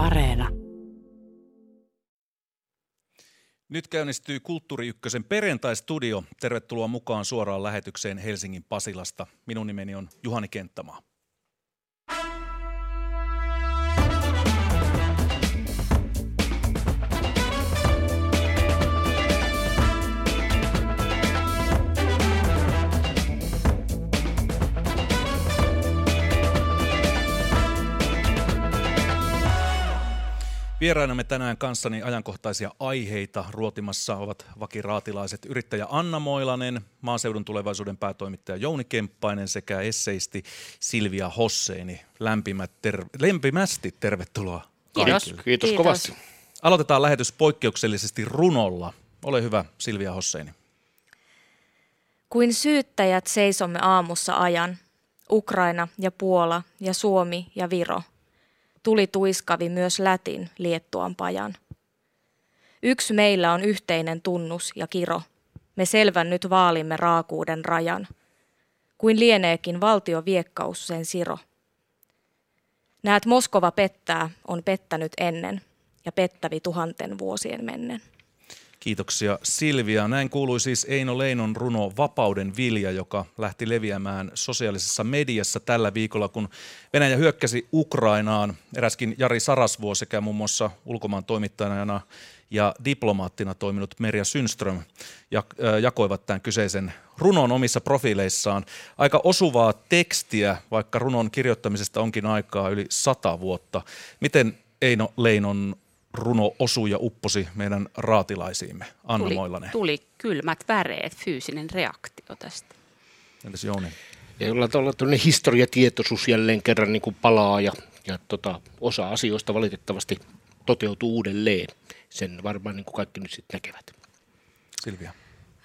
Areena. Nyt käynnistyy Kulttuuri Ykkösen perjantai-studio. Tervetuloa mukaan suoraan lähetykseen Helsingin Pasilasta. Minun nimeni on Juhani Kenttämaa. Vierainamme tänään kanssani ajankohtaisia aiheita ruotimassa ovat vakiraatilaiset yrittäjä Anna Moilanen, maaseudun tulevaisuuden päätoimittaja Jouni Kemppainen sekä esseisti Silvia Hosseini. Lämpimät ter- lämpimästi tervetuloa Kiitos. Kiitos, Kiitos. kovasti. Aloitetaan lähetys poikkeuksellisesti runolla. Ole hyvä Silvia Hosseini. Kuin syyttäjät seisomme aamussa ajan, Ukraina ja Puola ja Suomi ja Viro. Tuli tuiskavi myös Lätin Liettuan pajan. Yksi meillä on yhteinen tunnus ja kiro. Me selvän nyt vaalimme raakuuden rajan. Kuin lieneekin valtioviekkaus sen siro. Näet Moskova pettää, on pettänyt ennen ja pettävi tuhanten vuosien mennen. Kiitoksia Silvia. Näin kuului siis Eino Leinon runo Vapauden vilja, joka lähti leviämään sosiaalisessa mediassa tällä viikolla, kun Venäjä hyökkäsi Ukrainaan. Eräskin Jari Sarasvuo sekä muun muassa ulkomaan toimittajana ja diplomaattina toiminut Merja Synström äh, jakoivat tämän kyseisen runon omissa profiileissaan. Aika osuvaa tekstiä, vaikka runon kirjoittamisesta onkin aikaa yli sata vuotta. Miten Eino Leinon runo osui ja upposi meidän raatilaisiimme. Anna Tuli, Moilanen. tuli kylmät väreet, fyysinen reaktio tästä. Entäs Jouni? Ja jollain tavalla tämmöinen historiatietoisuus jälleen kerran niin kuin palaa ja, ja tota, osa asioista valitettavasti toteutuu uudelleen. Sen varmaan niin kuin kaikki nyt sitten näkevät. Silvia.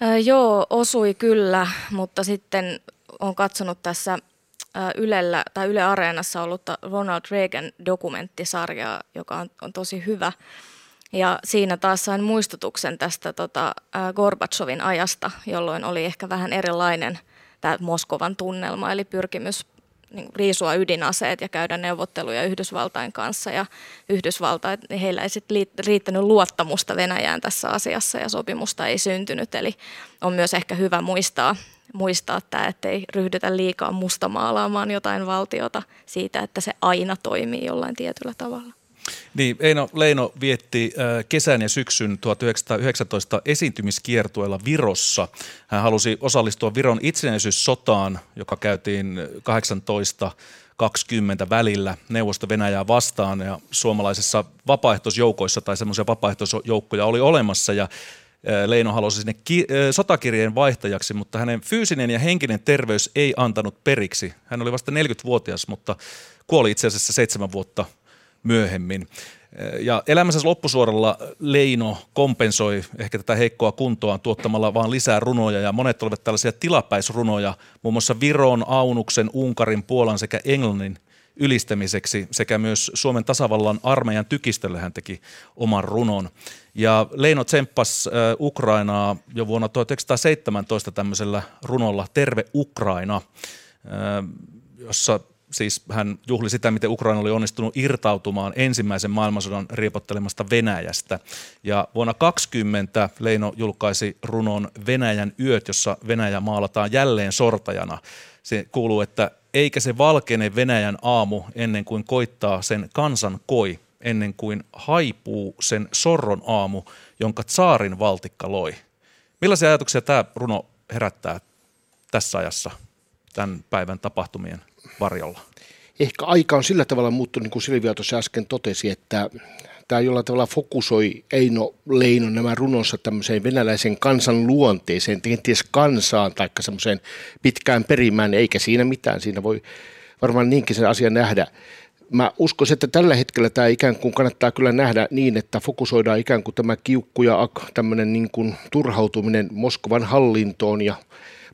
Ö, joo, osui kyllä, mutta sitten on katsonut tässä Ylellä tai Yle Areenassa ollutta Ronald Reagan dokumenttisarjaa, joka on, on tosi hyvä. Ja siinä taas sain muistutuksen tästä tota, ä, Gorbachevin ajasta, jolloin oli ehkä vähän erilainen tämä Moskovan tunnelma, eli pyrkimys niin riisua ydinaseet ja käydä neuvotteluja Yhdysvaltain kanssa. Ja Yhdysvaltain, heillä ei sitten riittänyt luottamusta Venäjään tässä asiassa ja sopimusta ei syntynyt. Eli on myös ehkä hyvä muistaa, muistaa tämä, ettei ryhdytä liikaa mustamaalaamaan jotain valtiota siitä, että se aina toimii jollain tietyllä tavalla. Niin, Eino Leino vietti äh, kesän ja syksyn 1919 esiintymiskiertueella Virossa. Hän halusi osallistua Viron itsenäisyyssotaan, joka käytiin 18 20 välillä Neuvosto-Venäjää vastaan ja suomalaisissa vapaaehtoisjoukoissa tai semmoisia vapaaehtoisjoukkoja oli olemassa ja äh, Leino halusi sinne ki- äh, sotakirjeen vaihtajaksi, mutta hänen fyysinen ja henkinen terveys ei antanut periksi. Hän oli vasta 40-vuotias, mutta kuoli itse asiassa seitsemän vuotta myöhemmin. Ja elämänsä loppusuoralla Leino kompensoi ehkä tätä heikkoa kuntoaan tuottamalla vaan lisää runoja ja monet olivat tällaisia tilapäisrunoja, muun muassa Viron, Aunuksen, Unkarin, Puolan sekä Englannin ylistämiseksi sekä myös Suomen tasavallan armeijan tykistölle hän teki oman runon. Ja Leino tsemppasi äh, Ukrainaa jo vuonna 1917 tämmöisellä runolla Terve Ukraina, äh, jossa siis hän juhli sitä, miten Ukraina oli onnistunut irtautumaan ensimmäisen maailmansodan riepottelemasta Venäjästä. Ja vuonna 20 Leino julkaisi runon Venäjän yöt, jossa Venäjä maalataan jälleen sortajana. Se kuuluu, että eikä se valkene Venäjän aamu ennen kuin koittaa sen kansan koi, ennen kuin haipuu sen sorron aamu, jonka tsaarin valtikka loi. Millaisia ajatuksia tämä runo herättää tässä ajassa, tämän päivän tapahtumien varjolla? Ehkä aika on sillä tavalla muuttunut, niin kuin Silvia tuossa äsken totesi, että tämä jollain tavalla fokusoi Eino Leino nämä runonsa tämmöiseen venäläisen kansan luonteeseen, kenties kansaan tai semmoiseen pitkään perimään, eikä siinä mitään. Siinä voi varmaan niinkin sen asian nähdä. Mä uskoisin, että tällä hetkellä tämä ikään kuin kannattaa kyllä nähdä niin, että fokusoidaan ikään kuin tämä kiukku ja tämmöinen niin kuin turhautuminen Moskovan hallintoon ja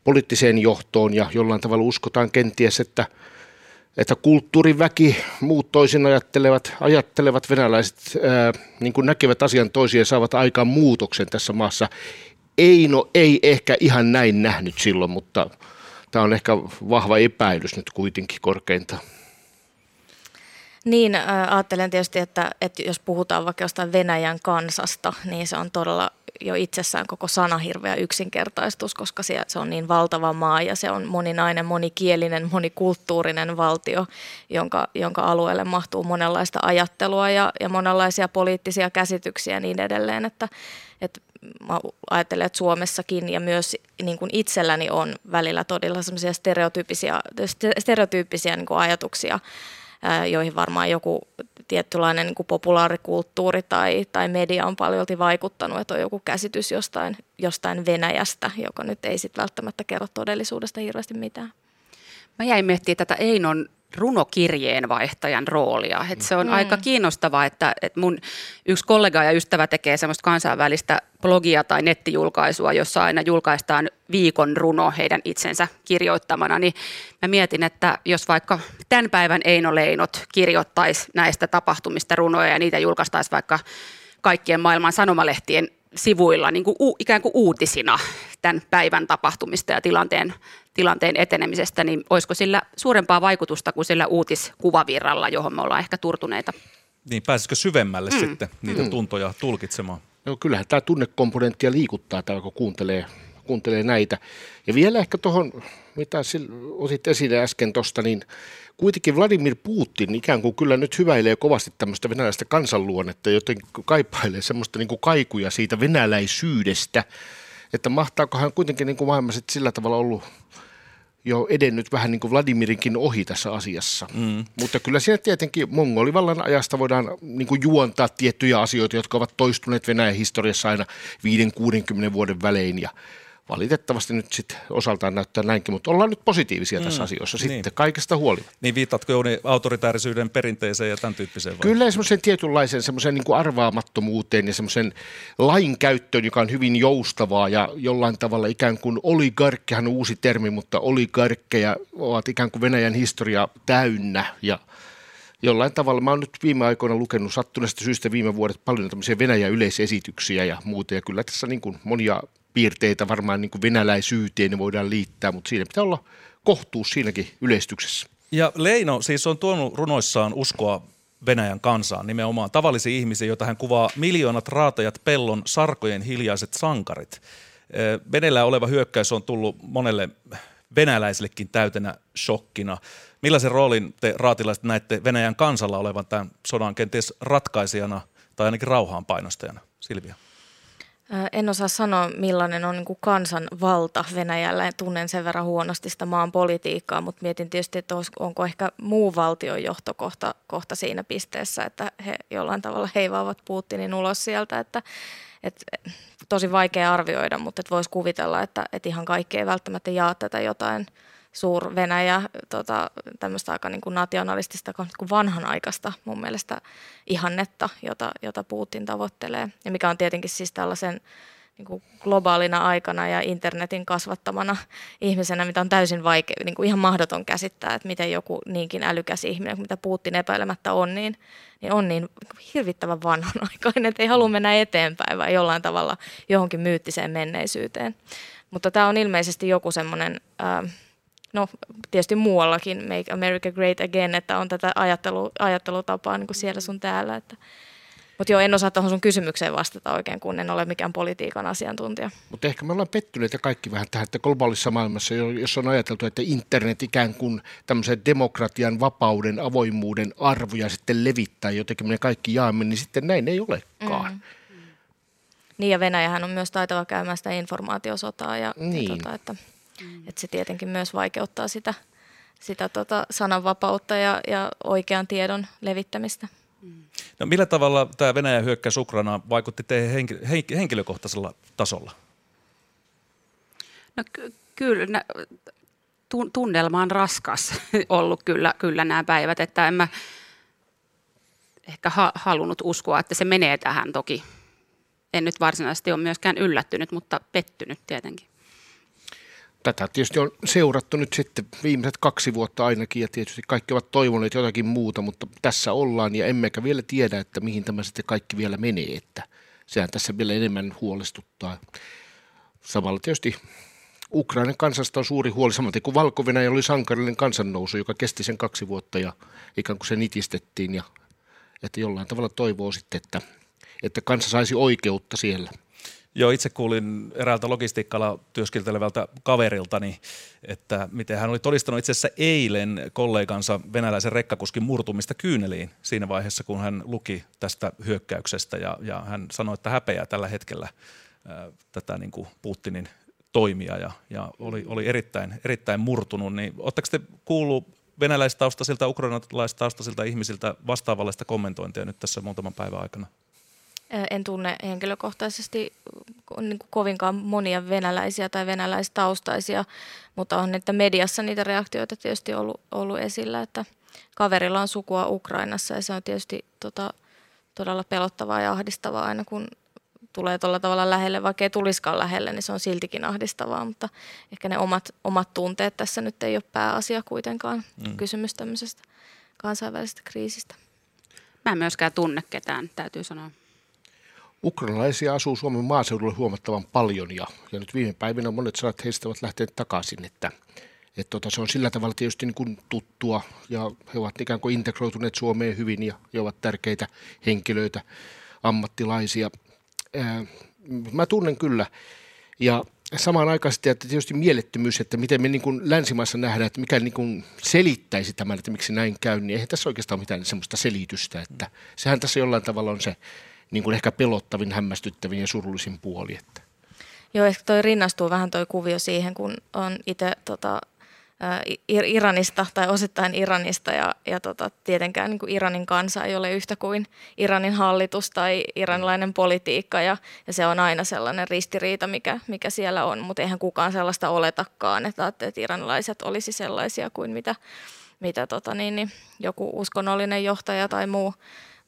poliittiseen johtoon ja jollain tavalla uskotaan kenties, että – että kulttuuriväki, muut toisin ajattelevat, ajattelevat venäläiset ää, niin kuin näkevät asian toisin ja saavat aikaan muutoksen tässä maassa. Eino ei ehkä ihan näin nähnyt silloin, mutta tämä on ehkä vahva epäilys nyt kuitenkin korkeintaan. Niin, ajattelen tietysti, että, että jos puhutaan vaikka jostain Venäjän kansasta, niin se on todella jo itsessään koko sana hirveä yksinkertaistus, koska se on niin valtava maa ja se on moninainen, monikielinen, monikulttuurinen valtio, jonka, jonka alueelle mahtuu monenlaista ajattelua ja, ja monenlaisia poliittisia käsityksiä ja niin edelleen, että, että mä ajattelen, että Suomessakin ja myös niin kuin itselläni on välillä todella semmoisia stereotyyppisiä, stereotyyppisiä niin kuin ajatuksia, joihin varmaan joku tietynlainen niin kuin populaarikulttuuri tai, tai media on paljolti vaikuttanut, että on joku käsitys jostain, jostain Venäjästä, joka nyt ei sitten välttämättä kerro todellisuudesta hirveästi mitään. Mä jäin miettimään tätä Einon runokirjeenvaihtajan roolia. Et se on mm. aika kiinnostavaa, että, että mun yksi kollega ja ystävä tekee semmoista kansainvälistä blogia tai nettijulkaisua, jossa aina julkaistaan viikon runo heidän itsensä kirjoittamana, niin mä mietin, että jos vaikka tämän päivän Eino Leinot kirjoittaisi näistä tapahtumista runoja ja niitä julkaistaisi vaikka kaikkien maailman sanomalehtien sivuilla niin kuin u, ikään kuin uutisina tämän päivän tapahtumista ja tilanteen, tilanteen etenemisestä, niin olisiko sillä suurempaa vaikutusta kuin sillä uutiskuvavirralla, johon me ollaan ehkä turtuneita? Niin, pääsisikö syvemmälle mm. sitten niitä mm. tuntoja tulkitsemaan? No kyllähän tämä tunnekomponenttia liikuttaa täällä, kun kuuntelee, kuuntelee näitä. Ja vielä ehkä tuohon, mitä otit esille äsken tuosta, niin kuitenkin Vladimir Putin ikään kuin kyllä nyt hyväilee kovasti tämmöistä venäläistä kansanluonnetta, joten kaipailee semmoista niin kuin kaikuja siitä venäläisyydestä, että mahtaako hän kuitenkin niin kuin maailmassa sillä tavalla ollut jo edennyt vähän niin kuin Vladimirinkin ohi tässä asiassa. Mm. Mutta kyllä siinä tietenkin mongolivallan ajasta voidaan niin kuin juontaa tiettyjä asioita, jotka ovat toistuneet Venäjän historiassa aina 5-60 vuoden välein ja valitettavasti nyt sitten osaltaan näyttää näinkin, mutta ollaan nyt positiivisia mm, tässä asioissa niin. sitten kaikesta huolimatta. Niin viitatko Jouni autoritäärisyyden perinteeseen ja tämän tyyppiseen? Vai? Kyllä semmoisen tietynlaisen semmoisen niin arvaamattomuuteen ja semmoisen lain käyttöön, joka on hyvin joustavaa ja jollain tavalla ikään kuin oligarkkihan on uusi termi, mutta oligarkkeja ovat ikään kuin Venäjän historia täynnä ja jollain tavalla, mä oon nyt viime aikoina lukenut sattuneesta syystä viime vuodet paljon tämmöisiä Venäjän yleisesityksiä ja muuta, ja kyllä tässä niin kuin monia piirteitä varmaan niin kuin venäläisyyteen voidaan liittää, mutta siinä pitää olla kohtuus siinäkin yleistyksessä. Ja Leino siis on tuonut runoissaan uskoa Venäjän kansaan, nimenomaan tavallisia ihmisiä, joita hän kuvaa miljoonat raatajat pellon sarkojen hiljaiset sankarit. Venäjällä oleva hyökkäys on tullut monelle venäläisellekin täytenä shokkina. Millaisen roolin te raatilaiset näette Venäjän kansalla olevan tämän sodan kenties ratkaisijana tai ainakin rauhaan painostajana? Silvia. En osaa sanoa, millainen on niin kansan valta Venäjällä. Tunnen sen verran huonosti sitä maan politiikkaa, mutta mietin tietysti, että onko ehkä muu valtion johtokohta kohta siinä pisteessä, että he jollain tavalla heivaavat Putinin ulos sieltä. Että, että tosi vaikea arvioida, mutta voisi kuvitella, että, että ihan kaikki ei välttämättä jaa tätä jotain – suur-Venäjä, tota, tämmöistä aika niin kuin nationalistista, niin kuin vanhanaikaista mun mielestä ihannetta, jota, jota Putin tavoittelee. Ja mikä on tietenkin siis tällaisen niin kuin globaalina aikana ja internetin kasvattamana ihmisenä, mitä on täysin vaikea, niin kuin ihan mahdoton käsittää, että miten joku niinkin älykäs ihminen, mitä Putin epäilemättä on, niin, niin on niin hirvittävän vanhanaikainen, että ei halua mennä eteenpäin vai jollain tavalla johonkin myyttiseen menneisyyteen. Mutta tämä on ilmeisesti joku semmoinen... Äh, no tietysti muuallakin Make America Great Again, että on tätä ajattelu, ajattelutapaa niin kuin siellä sun täällä. Että. Mutta joo, en osaa tuohon sun kysymykseen vastata oikein, kun en ole mikään politiikan asiantuntija. Mutta ehkä me ollaan pettyneitä kaikki vähän tähän, että globaalissa maailmassa, jos on ajateltu, että internet ikään kuin tämmöisen demokratian, vapauden, avoimuuden arvoja sitten levittää, jotenkin me kaikki jaamme, niin sitten näin ei olekaan. Mm. Niin ja Venäjähän on myös taitava käymään sitä informaatiosotaa ja, niin. ja tota, että – Mm. Että se tietenkin myös vaikeuttaa sitä, sitä tota sananvapautta ja, ja oikean tiedon levittämistä. Mm. No millä tavalla tämä Venäjän hyökkäys Ukrainaan vaikutti teihin henkilökohtaisella tasolla? No ky- kyllä, tunnelma on raskas ollut kyllä, kyllä nämä päivät, että en mä ehkä ha- halunnut uskoa, että se menee tähän toki. En nyt varsinaisesti ole myöskään yllättynyt, mutta pettynyt tietenkin tätä tietysti on seurattu nyt sitten viimeiset kaksi vuotta ainakin ja tietysti kaikki ovat toivoneet jotakin muuta, mutta tässä ollaan ja emmekä vielä tiedä, että mihin tämä sitten kaikki vielä menee, että sehän tässä vielä enemmän huolestuttaa. Samalla tietysti Ukrainan kansasta on suuri huoli, samoin kuin valko oli sankarillinen kansannousu, joka kesti sen kaksi vuotta ja ikään kuin se nitistettiin. Ja, että jollain tavalla toivoo sitten, että, että kansa saisi oikeutta siellä. Joo, itse kuulin eräältä logistiikalla työskentelevältä kaveriltani, että miten hän oli todistanut itse asiassa eilen kollegansa venäläisen rekkakuskin murtumista kyyneliin siinä vaiheessa, kun hän luki tästä hyökkäyksestä ja, ja hän sanoi, että häpeää tällä hetkellä ää, tätä niin kuin Putinin toimia ja, ja oli, oli erittäin, erittäin murtunut. Niin, oletteko te kuullut venäläistaustaisilta, ukrainalaistaustasilta ihmisiltä vastaavallaista kommentointia nyt tässä muutaman päivän aikana? En tunne henkilökohtaisesti niin kuin kovinkaan monia venäläisiä tai venäläistaustaisia, mutta on että mediassa niitä reaktioita tietysti ollut, ollut esillä, että kaverilla on sukua Ukrainassa ja se on tietysti tota, todella pelottavaa ja ahdistavaa aina kun tulee tuolla tavalla lähelle, vaikka ei tuliskaan lähelle, niin se on siltikin ahdistavaa, mutta ehkä ne omat, omat tunteet tässä nyt ei ole pääasia kuitenkaan mm. kysymys tämmöisestä kansainvälisestä kriisistä. Mä en myöskään tunne ketään, täytyy sanoa. Ukrainalaisia asuu Suomen maaseudulla huomattavan paljon ja, ja nyt viime päivinä monet saat heistä ovat lähteneet takaisin, että, että tota, se on sillä tavalla tietysti niin kuin tuttua ja he ovat ikään kuin integroituneet Suomeen hyvin ja, ja ovat tärkeitä henkilöitä, ammattilaisia. Ää, mä tunnen kyllä ja samaan aikaan sitten, että tietysti mielettömyys, että miten me niin kuin länsimaissa nähdään, että mikä niin kuin selittäisi tämän, että miksi näin käy, niin eihän tässä oikeastaan mitään semmoista selitystä, että sehän tässä jollain tavalla on se niin kuin ehkä pelottavin, hämmästyttävin ja surullisin puoli. Että. Joo, ehkä toi rinnastuu vähän toi kuvio siihen, kun on itse tota, Iranista tai osittain Iranista ja, ja tota, tietenkään niin kuin Iranin kansa ei ole yhtä kuin Iranin hallitus tai iranilainen politiikka ja, ja se on aina sellainen ristiriita, mikä, mikä siellä on, mutta eihän kukaan sellaista oletakaan, että, että iranilaiset olisi sellaisia kuin mitä, mitä tota, niin, niin, joku uskonnollinen johtaja tai muu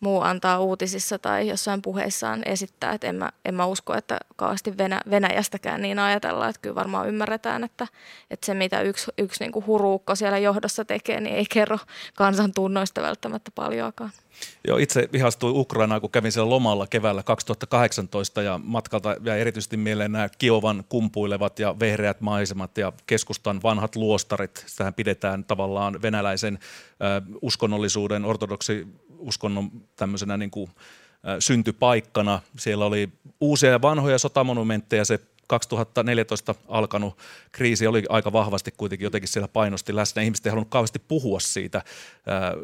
muu antaa uutisissa tai jossain puheissaan esittää, että en mä, en mä usko, että kauheasti Venä, Venäjästäkään niin ajatellaan, että kyllä varmaan ymmärretään, että, että se mitä yksi, yksi niin kuin huruukko siellä johdossa tekee, niin ei kerro kansan tunnoista välttämättä paljoakaan. Joo, itse ihastuin Ukrainaan, kun kävin siellä lomalla keväällä 2018 ja matkalta ja erityisesti mieleen nämä Kiovan kumpuilevat ja vehreät maisemat ja keskustan vanhat luostarit. Sitähän pidetään tavallaan venäläisen äh, uskonnollisuuden, ortodoksi uskonnon tämmöisenä niin kuin, syntypaikkana. Siellä oli uusia ja vanhoja sotamonumentteja, se 2014 alkanut kriisi oli aika vahvasti kuitenkin jotenkin siellä painosti läsnä. Ihmiset ei halunnut kauheasti puhua siitä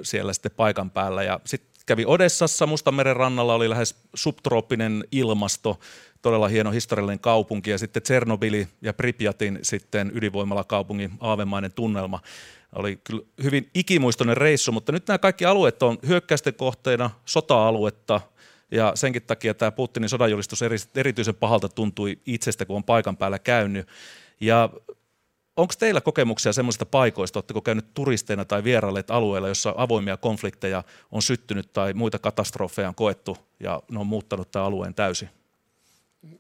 siellä sitten paikan päällä. Ja sitten kävi Odessassa, Mustanmeren rannalla oli lähes subtrooppinen ilmasto, todella hieno historiallinen kaupunki. Ja sitten Tsernobyli ja Pripyatin sitten ydinvoimalakaupungin aavemainen tunnelma. Oli kyllä hyvin ikimuistoinen reissu, mutta nyt nämä kaikki alueet on hyökkäysten kohteena, sota-aluetta – ja senkin takia tämä Putinin sodanjulistus erityisen pahalta tuntui itsestä, kun on paikan päällä käynyt. Ja onko teillä kokemuksia semmoisista paikoista, oletteko käynyt turisteina tai vierailleet alueilla, jossa avoimia konflikteja on syttynyt tai muita katastrofeja on koettu ja ne on muuttanut tämän alueen täysin?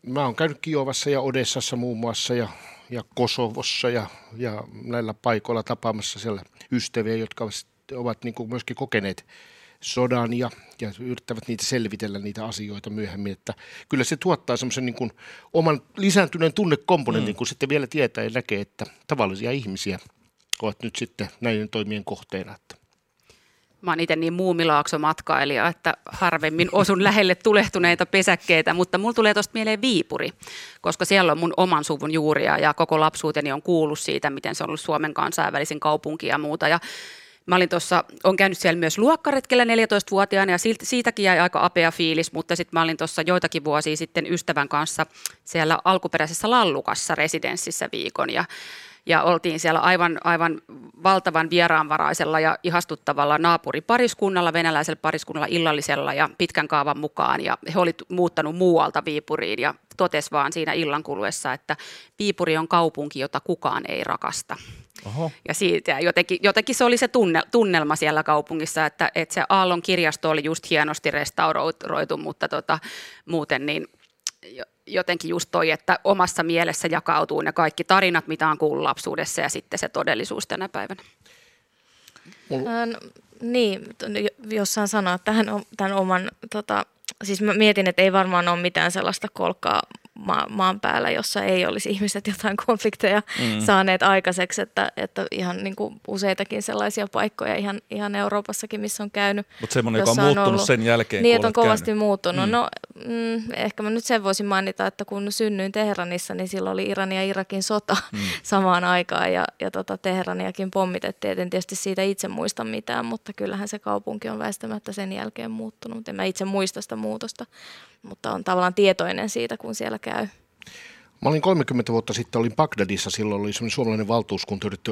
Mä oon käynyt Kiovassa ja Odessassa muun muassa ja, ja Kosovossa ja, ja näillä paikoilla tapaamassa siellä ystäviä, jotka ovat niin kuin myöskin kokeneet sodan ja, ja yrittävät niitä selvitellä niitä asioita myöhemmin. Että kyllä se tuottaa semmoisen niin kuin oman lisääntyneen tunnekomponentin, mm. kun sitten vielä tietää ja näkee, että tavallisia ihmisiä ovat nyt sitten näiden toimien kohteena. Että. Mä oon itse niin muumilaakso-matkailija, että harvemmin osun lähelle tulehtuneita pesäkkeitä, mutta mulla tulee tuosta mieleen Viipuri, koska siellä on mun oman suvun juuria ja koko lapsuuteni on kuullut siitä, miten se on ollut Suomen kansainvälisin kaupunki ja muuta. Ja Mä olin tuossa, on käynyt siellä myös luokkaretkellä 14-vuotiaana ja siitäkin jäi aika apea fiilis, mutta sitten mä olin tuossa joitakin vuosia sitten ystävän kanssa siellä alkuperäisessä Lallukassa residenssissä viikon ja ja oltiin siellä aivan, aivan valtavan vieraanvaraisella ja ihastuttavalla naapuripariskunnalla, venäläisellä pariskunnalla illallisella ja pitkän kaavan mukaan. Ja he olivat muuttanut muualta Viipuriin ja totes vaan siinä illan kuluessa, että Viipuri on kaupunki, jota kukaan ei rakasta. Oho. Ja siitä, jotenkin, jotenkin se oli se tunne, tunnelma siellä kaupungissa, että, että se Aallon kirjasto oli just hienosti restauroitu, mutta tota, muuten niin jotenkin just toi, että omassa mielessä jakautuu ne kaikki tarinat, mitä on kuullut lapsuudessa ja sitten se todellisuus tänä päivänä. Mulla... niin, jos saan sanoa tähän tämän oman, tota, siis mä mietin, että ei varmaan ole mitään sellaista kolkkaa ma- maan päällä, jossa ei olisi ihmiset jotain konflikteja mm. saaneet aikaiseksi, että, että ihan niin kuin useitakin sellaisia paikkoja ihan, ihan Euroopassakin, missä on käynyt. Mutta semmoinen, joka on muuttunut on ollut, sen jälkeen, Niin, on kovasti käynyt. muuttunut. Mm. No mm, ehkä mä nyt sen voisin mainita, että kun synnyin Teheranissa, niin silloin oli Iranin ja Irakin sota mm. samaan aikaan ja, ja tota Teheraniakin pommitettiin. En tietysti siitä itse muista mitään, mutta kyllähän se kaupunki on väistämättä sen jälkeen muuttunut. En mä itse muista sitä muutosta, mutta on tavallaan tietoinen siitä, kun siellä käy. Mä olin 30 vuotta sitten, olin Bagdadissa, silloin oli suomalainen valtuuskunta, yritti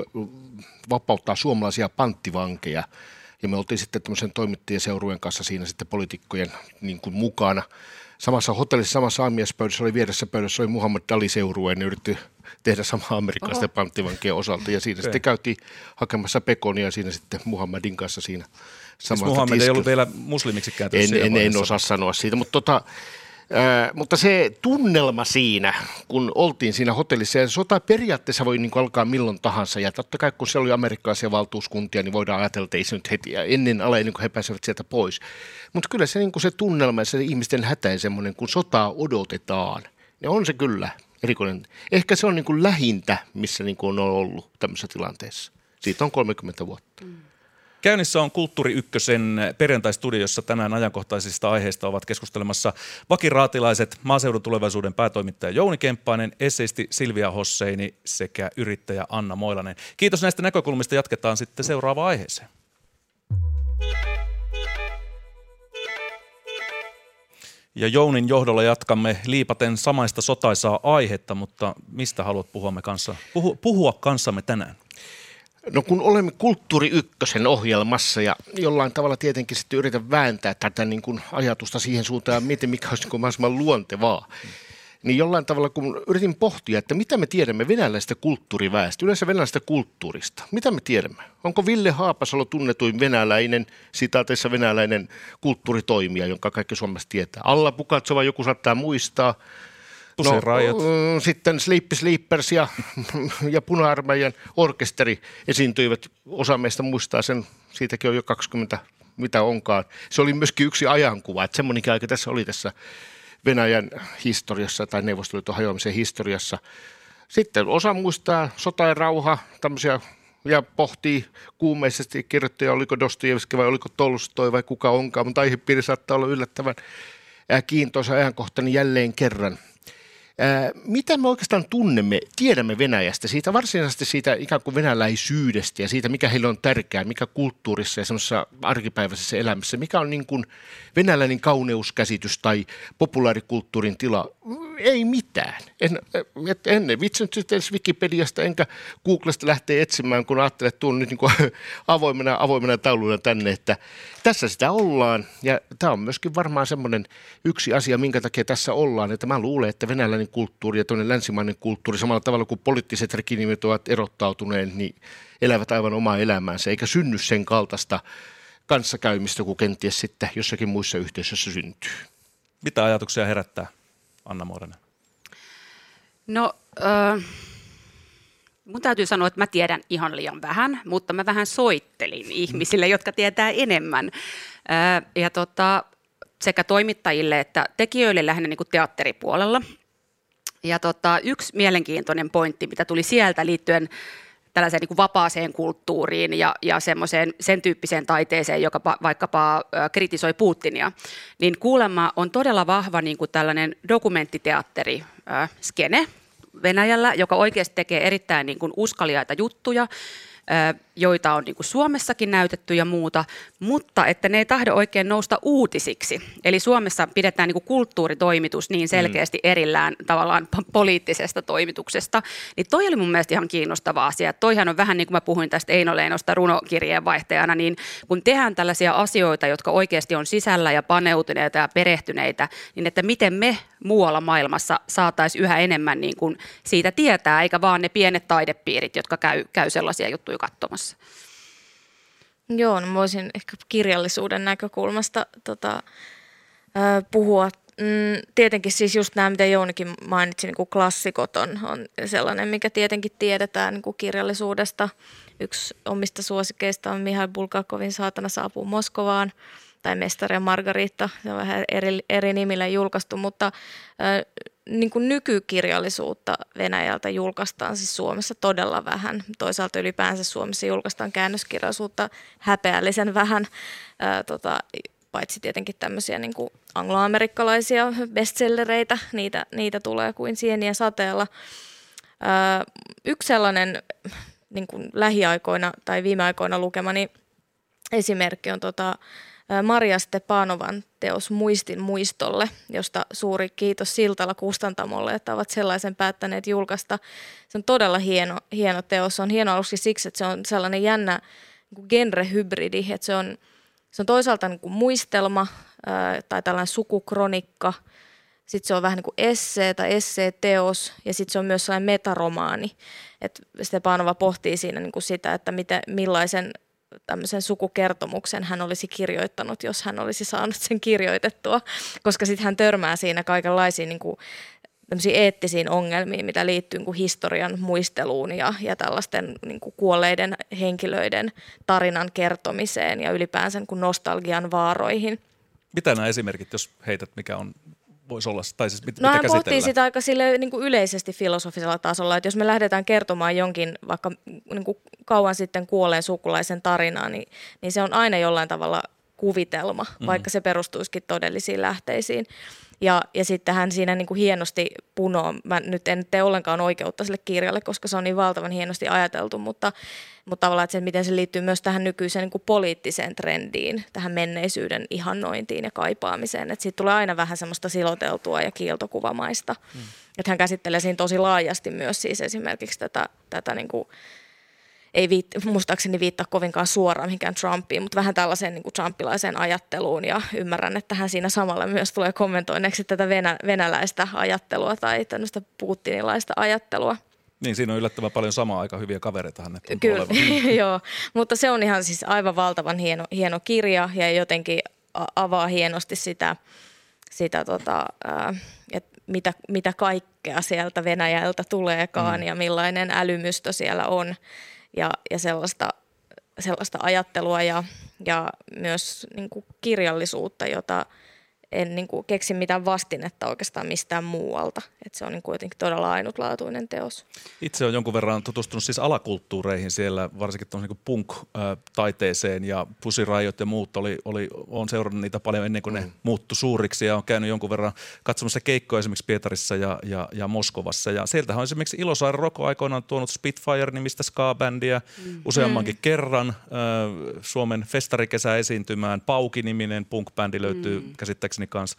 vapauttaa suomalaisia panttivankeja. Ja me oltiin sitten tämmöisen toimittajaseurueen kanssa siinä sitten poliitikkojen niin kuin mukana. Samassa hotellissa, samassa aamiaispöydässä oli vieressä pöydässä oli Muhammad Dali seurue, ne yritti tehdä samaa amerikkalaisten panttivankien osalta. Ja siinä okay. sitten käytiin hakemassa pekonia siinä sitten Muhammadin kanssa siinä samassa siis Muhammed ei ollut vielä muslimiksi kääntynyt en, en, en osaa sanoa siitä, mutta tota, Mutta se tunnelma siinä, kun oltiin siinä hotellissa, ja sota periaatteessa voi niin alkaa milloin tahansa, ja totta kai kun siellä oli amerikkalaisia valtuuskuntia, niin voidaan ajatella, että ei se nyt heti ennen alle, niin kuin he pääsevät sieltä pois. Mutta kyllä se, niin se tunnelma ja se ihmisten hätä ja semmoinen, kun sotaa odotetaan, niin on se kyllä erikoinen. Ehkä se on niin kuin lähintä, missä niin kuin on ollut tämmöisessä tilanteessa. Siitä on 30 vuotta. Mm. Käynnissä on Kulttuuri Ykkösen perjantai-studiossa tänään ajankohtaisista aiheista ovat keskustelemassa vakiraatilaiset, maaseudun tulevaisuuden päätoimittaja Jouni Kemppainen, esseisti Silvia Hosseini sekä yrittäjä Anna Moilanen. Kiitos näistä näkökulmista. Jatketaan sitten seuraavaan aiheeseen. Ja Jounin johdolla jatkamme liipaten samaista sotaisaa aihetta, mutta mistä haluat puhua, me kanssa, puhua, puhua kanssamme tänään? No kun olemme Kulttuuri Ykkösen ohjelmassa ja jollain tavalla tietenkin sitten yritän vääntää tätä niin kuin ajatusta siihen suuntaan mietin, mikä olisi niin mahdollisimman luontevaa. Niin jollain tavalla kun yritin pohtia, että mitä me tiedämme venäläisestä kulttuuriväestä, yleensä venäläisestä kulttuurista. Mitä me tiedämme? Onko Ville Haapasalo tunnetuin venäläinen, sitaateissa venäläinen kulttuuritoimija, jonka kaikki Suomessa tietää? Alla Pukatsova joku saattaa muistaa. No, mm, sitten Sleepy Sleepers ja, ja puna-armeijan orkesteri esiintyivät. Osa meistä muistaa sen, siitäkin on jo 20 mitä onkaan. Se oli myöskin yksi ajankuva, että semmoinen aika tässä oli tässä Venäjän historiassa tai Neuvostoliiton hajoamisen historiassa. Sitten osa muistaa sota ja rauha, tämmöisiä ja pohtii kuumeisesti kirjoittaja, oliko Dostojevski vai oliko Tolstoi vai kuka onkaan, mutta aihepiiri saattaa olla yllättävän kiintoisa ajankohtainen jälleen kerran – mitä me oikeastaan tunnemme, tiedämme Venäjästä, siitä varsinaisesti siitä ikään kuin venäläisyydestä ja siitä, mikä heille on tärkeää, mikä kulttuurissa ja semmoisessa arkipäiväisessä elämässä, mikä on niin kuin venäläinen kauneuskäsitys tai populaarikulttuurin tila? Ei mitään. En, et, en vitsinyt edes Wikipediasta enkä Googlesta lähteä etsimään, kun ajattelet, että tuon nyt niin kuin avoimena, avoimena tauluna tänne, että tässä sitä ollaan. Ja tämä on myöskin varmaan semmoinen yksi asia, minkä takia tässä ollaan, että mä luulen, että venäläinen kulttuuri ja toinen länsimainen kulttuuri samalla tavalla kuin poliittiset rekinimit ovat erottautuneet, niin elävät aivan omaa elämäänsä, eikä synny sen kaltaista kanssakäymistä kuin kenties sitten jossakin muissa yhteisöissä syntyy. Mitä ajatuksia herättää, Anna Moranen? No, äh, mun täytyy sanoa, että mä tiedän ihan liian vähän, mutta mä vähän soittelin ihmisille, jotka tietää enemmän. Ja tota, sekä toimittajille että tekijöille lähinnä niin kuin teatteripuolella. Ja tota, yksi mielenkiintoinen pointti, mitä tuli sieltä liittyen tällaiseen niin kuin vapaaseen kulttuuriin ja, ja semmoiseen, sen tyyppiseen taiteeseen, joka pa, vaikkapa ä, kritisoi Putinia, niin kuulemma on todella vahva niin kuin tällainen dokumenttiteatteri ä, skene Venäjällä, joka oikeasti tekee erittäin niin kuin uskaliaita juttuja joita on niin kuin Suomessakin näytetty ja muuta, mutta että ne ei tahdo oikein nousta uutisiksi. Eli Suomessa pidetään niin kuin kulttuuritoimitus niin selkeästi erillään tavallaan poliittisesta toimituksesta. Niin toi oli mun mielestä ihan kiinnostava asia. Toihan on vähän niin kuin mä puhuin tästä Eino Leinosta runokirjeen vaihtajana, niin kun tehdään tällaisia asioita, jotka oikeasti on sisällä ja paneutuneita ja perehtyneitä, niin että miten me muualla maailmassa saataisiin yhä enemmän niin kuin siitä tietää, eikä vaan ne pienet taidepiirit, jotka käy, käy sellaisia juttuja katsomassa. Joo, no voisin ehkä kirjallisuuden näkökulmasta tota, äh, puhua. Mm, tietenkin siis just nämä, mitä Jounikin mainitsi, niin kuin klassikot on, on sellainen, mikä tietenkin tiedetään niin kuin kirjallisuudesta. Yksi omista suosikeista on Mihail Bulgakovin Saatana saapuu Moskovaan tai Mestari ja Margarita, se on vähän eri, eri nimillä julkaistu, mutta äh, niin kuin nykykirjallisuutta Venäjältä julkaistaan siis Suomessa todella vähän. Toisaalta ylipäänsä Suomessa julkaistaan käännöskirjallisuutta häpeällisen vähän. Ää, tota, paitsi tietenkin tämmöisiä niin kuin angloamerikkalaisia bestsellereitä, niitä, niitä tulee kuin sieniä sateella. Ää, yksi sellainen niin kuin lähiaikoina tai viime aikoina lukemani esimerkki on tota, Maria Stepanovan teos Muistin muistolle, josta suuri kiitos Siltala Kustantamolle, että ovat sellaisen päättäneet julkaista. Se on todella hieno, hieno teos. Se on hieno aluksi siksi, että se on sellainen jännä niin genrehybridi, että se on, se on toisaalta niin kuin muistelma tai tällainen sukukronikka, sitten se on vähän niin kuin essee tai esseeteos ja sitten se on myös sellainen metaromaani. Et Stepanova pohtii siinä niin kuin sitä, että miten, millaisen tämmöisen sukukertomuksen hän olisi kirjoittanut, jos hän olisi saanut sen kirjoitettua, koska sitten hän törmää siinä kaikenlaisiin niin kuin, eettisiin ongelmiin, mitä liittyy niin kuin historian muisteluun ja, ja tällaisten niin kuin kuolleiden henkilöiden tarinan kertomiseen ja ylipäänsä niin kuin nostalgian vaaroihin. Mitä nämä esimerkit, jos heität, mikä on voisi olla? Tai siis mit, no hän pohtii sitä aika sille, niin kuin yleisesti filosofisella tasolla, että jos me lähdetään kertomaan jonkin vaikka niin kuin kauan sitten kuolleen sukulaisen tarinaa, niin, niin se on aina jollain tavalla kuvitelma, mm-hmm. vaikka se perustuisikin todellisiin lähteisiin. Ja, ja sitten hän siinä niin kuin hienosti punoo. Mä nyt en tee ollenkaan oikeutta sille kirjalle, koska se on niin valtavan hienosti ajateltu, mutta, mutta tavallaan että se, miten se liittyy myös tähän nykyiseen niin kuin poliittiseen trendiin, tähän menneisyyden ihannointiin ja kaipaamiseen. Että siitä tulee aina vähän semmoista siloteltua ja kiiltokuvamaista. Mm. Että hän käsittelee siinä tosi laajasti myös siis esimerkiksi tätä, tätä niin kuin ei viit, muistaakseni viittaa kovinkaan suoraan mihinkään Trumpiin, mutta vähän tällaiseen niin kuin trumpilaiseen ajatteluun ja ymmärrän, että hän siinä samalla myös tulee kommentoinneeksi tätä venä, venäläistä ajattelua tai tämmöistä putinilaista ajattelua. Niin, siinä on yllättävän paljon samaa aika hyviä kavereita hänet Kyllä, joo, mutta se on ihan siis aivan valtavan hieno, hieno kirja ja jotenkin avaa hienosti sitä, sitä tota, että mitä, mitä kaikkea sieltä Venäjältä tuleekaan mm. ja millainen älymystö siellä on ja, ja sellaista, sellaista ajattelua ja, ja myös niin kuin kirjallisuutta, jota en niin kuin keksi mitään vastinetta oikeastaan mistään muualta. Et se on niin kuin jotenkin todella ainutlaatuinen teos. Itse olen jonkun verran tutustunut siis alakulttuureihin siellä, varsinkin niin punk-taiteeseen ja pusiraiot ja muut. Oli, oli, olen seurannut niitä paljon ennen kuin ne mm. muuttu suuriksi ja olen käynyt jonkun verran katsomassa keikkoja esimerkiksi Pietarissa ja, ja, ja Moskovassa. Ja sieltähän on esimerkiksi Ilosaari Roko aikoinaan tuonut Spitfire-nimistä ska-bändiä mm. useammankin mm. kerran. Äh, Suomen festarikesä esiintymään. Pauki-niminen punk-bändi löytyy mm. käsittääkseni muistaakseni kanssa